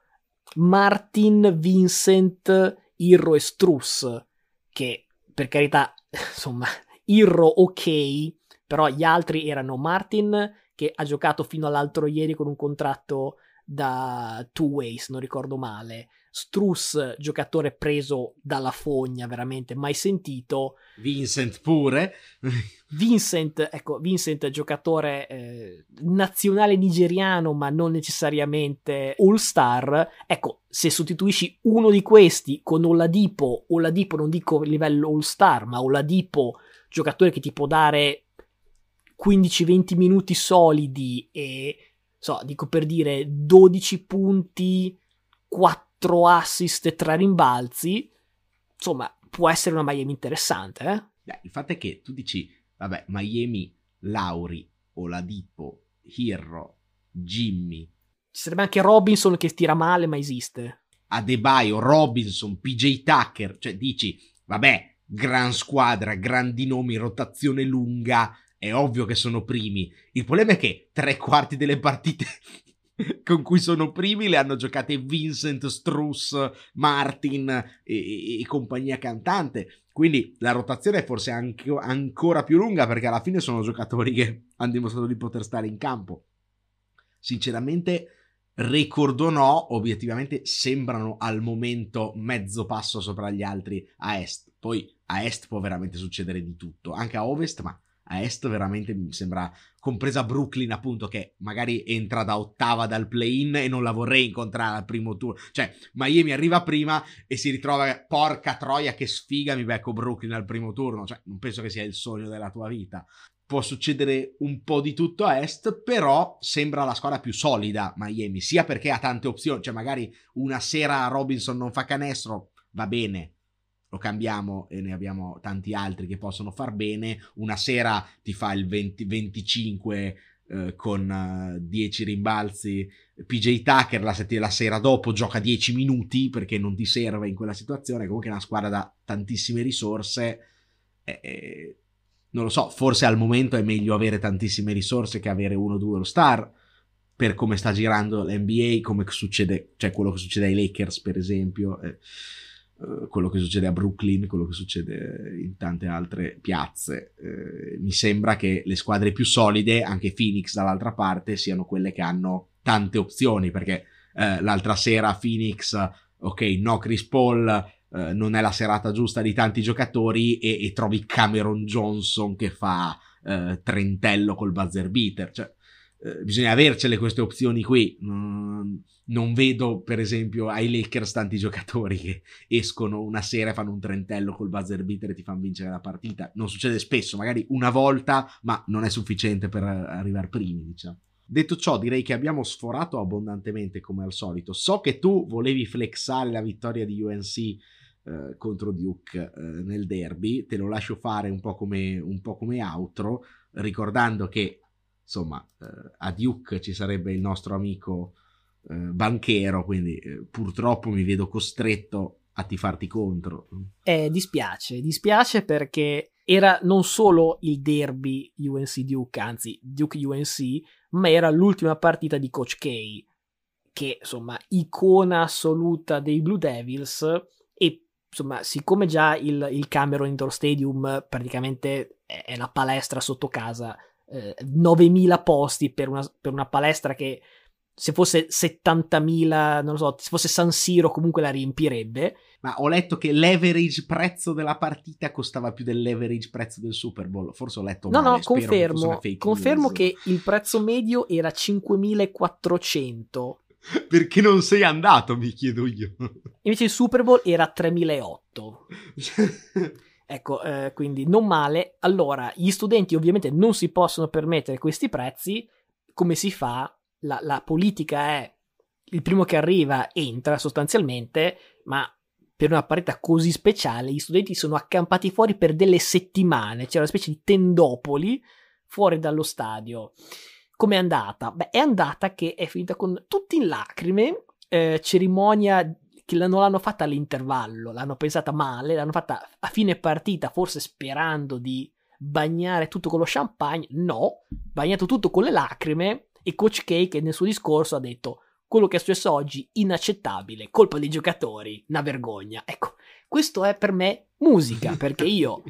Martin, Vincent, Irro e Struss, che per carità, insomma, Irro ok, però gli altri erano Martin, che ha giocato fino all'altro ieri con un contratto da two ways, non ricordo male. Struss, giocatore preso dalla fogna, veramente mai sentito. Vincent pure. Vincent, ecco, Vincent, giocatore eh, nazionale nigeriano, ma non necessariamente all-star. Ecco, se sostituisci uno di questi con Oladipo, Oladipo non dico livello all-star, ma Oladipo, giocatore che ti può dare 15-20 minuti solidi e, so, dico per dire 12 punti, 4 assist e 3 rimbalzi, insomma, può essere una Miami interessante, eh? Beh, il fatto è che tu dici, vabbè, Miami, Lauri, Oladipo, Hirro, Jimmy. Ci sarebbe anche Robinson che tira male, ma esiste. Adebayo, Robinson, PJ Tucker, cioè dici, vabbè, gran squadra, grandi nomi, rotazione lunga, è ovvio che sono primi. Il problema è che tre quarti delle partite con cui sono primi le hanno giocate Vincent, Struss, Martin e, e compagnia cantante. Quindi la rotazione è forse anche, ancora più lunga perché alla fine sono giocatori che hanno dimostrato di poter stare in campo. Sinceramente, record o no, obiettivamente sembrano al momento mezzo passo sopra gli altri a est. Poi a est può veramente succedere di tutto, anche a ovest, ma a est veramente mi sembra compresa Brooklyn appunto che magari entra da ottava dal play-in e non la vorrei incontrare al primo turno cioè Miami arriva prima e si ritrova porca troia che sfiga mi becco Brooklyn al primo turno. Cioè non penso che sia il sogno della tua vita. Può succedere un po' di tutto a est però sembra la squadra più solida Miami sia perché ha tante opzioni cioè magari una sera Robinson non fa canestro va bene lo cambiamo e ne abbiamo tanti altri che possono far bene. Una sera ti fa il 20, 25 eh, con uh, 10 rimbalzi. PJ Tucker la, la, sera dopo gioca 10 minuti perché non ti serve in quella situazione. Comunque è una squadra da tantissime risorse. Eh, eh, non lo so, forse al momento è meglio avere tantissime risorse che avere uno o due lo star per come sta girando l'NBA, come succede, cioè quello che succede ai Lakers, per esempio. Eh quello che succede a Brooklyn, quello che succede in tante altre piazze. Eh, mi sembra che le squadre più solide, anche Phoenix dall'altra parte, siano quelle che hanno tante opzioni, perché eh, l'altra sera Phoenix, ok, no Chris Paul, eh, non è la serata giusta di tanti giocatori e, e trovi Cameron Johnson che fa trentello col buzzer beater, cioè bisogna avercele queste opzioni qui. Mm, non vedo, per esempio, ai Lakers tanti giocatori che escono una sera e fanno un trentello col buzzer beater e ti fanno vincere la partita. Non succede spesso, magari una volta, ma non è sufficiente per arrivare primi, diciamo. Detto ciò, direi che abbiamo sforato abbondantemente come al solito. So che tu volevi flexare la vittoria di UNC eh, contro Duke eh, nel derby, te lo lascio fare un po' come, un po come outro, ricordando che insomma, eh, a Duke ci sarebbe il nostro amico eh, banchero, quindi eh, purtroppo mi vedo costretto a tifarti contro. Eh, dispiace, dispiace perché era non solo il derby UNC Duke, anzi Duke UNC, ma era l'ultima partita di Coach K, che insomma icona assoluta dei Blue Devils e insomma, siccome già il, il Cameron Indoor Stadium praticamente è, una palestra sotto casa, eh, 9.000 posti per una, per una palestra che se fosse 70.000, non lo so, se fosse San Siro comunque la riempirebbe. Ma ho letto che l'average prezzo della partita costava più dell'average prezzo del Super Bowl. Forse ho letto no, male. No, confermo, confermo che il prezzo medio era 5.400. Perché non sei andato, mi chiedo io. Invece il Super Bowl era 3.008. ecco, eh, quindi non male. Allora, gli studenti ovviamente non si possono permettere questi prezzi. Come si fa? La, la politica è il primo che arriva entra sostanzialmente, ma per una partita così speciale gli studenti sono accampati fuori per delle settimane, c'è una specie di tendopoli fuori dallo stadio. Com'è andata? Beh, è andata che è finita con tutti in lacrime, eh, cerimonia che non l'hanno fatta all'intervallo, l'hanno pensata male, l'hanno fatta a fine partita, forse sperando di bagnare tutto con lo champagne, no, bagnato tutto con le lacrime e Coach Cake nel suo discorso ha detto quello che è successo oggi inaccettabile, colpa dei giocatori, una vergogna. Ecco, questo è per me musica, perché io,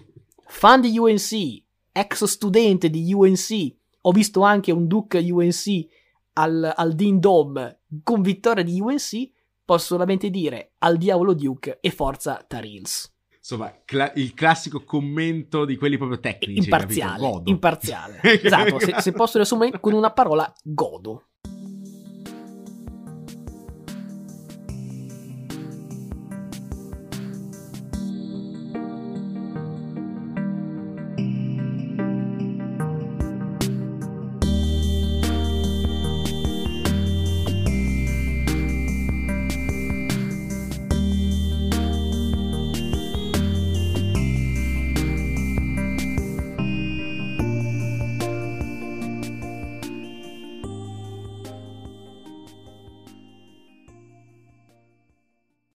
fan di UNC, ex studente di UNC, ho visto anche un Duke UNC al, al Dean Dome con vittoria di UNC, posso solamente dire al diavolo Duke e forza Tarils insomma, cla- il classico commento di quelli proprio tecnici. Imparziale. Imparziale. esatto, se, se posso riassumere con una parola, godo.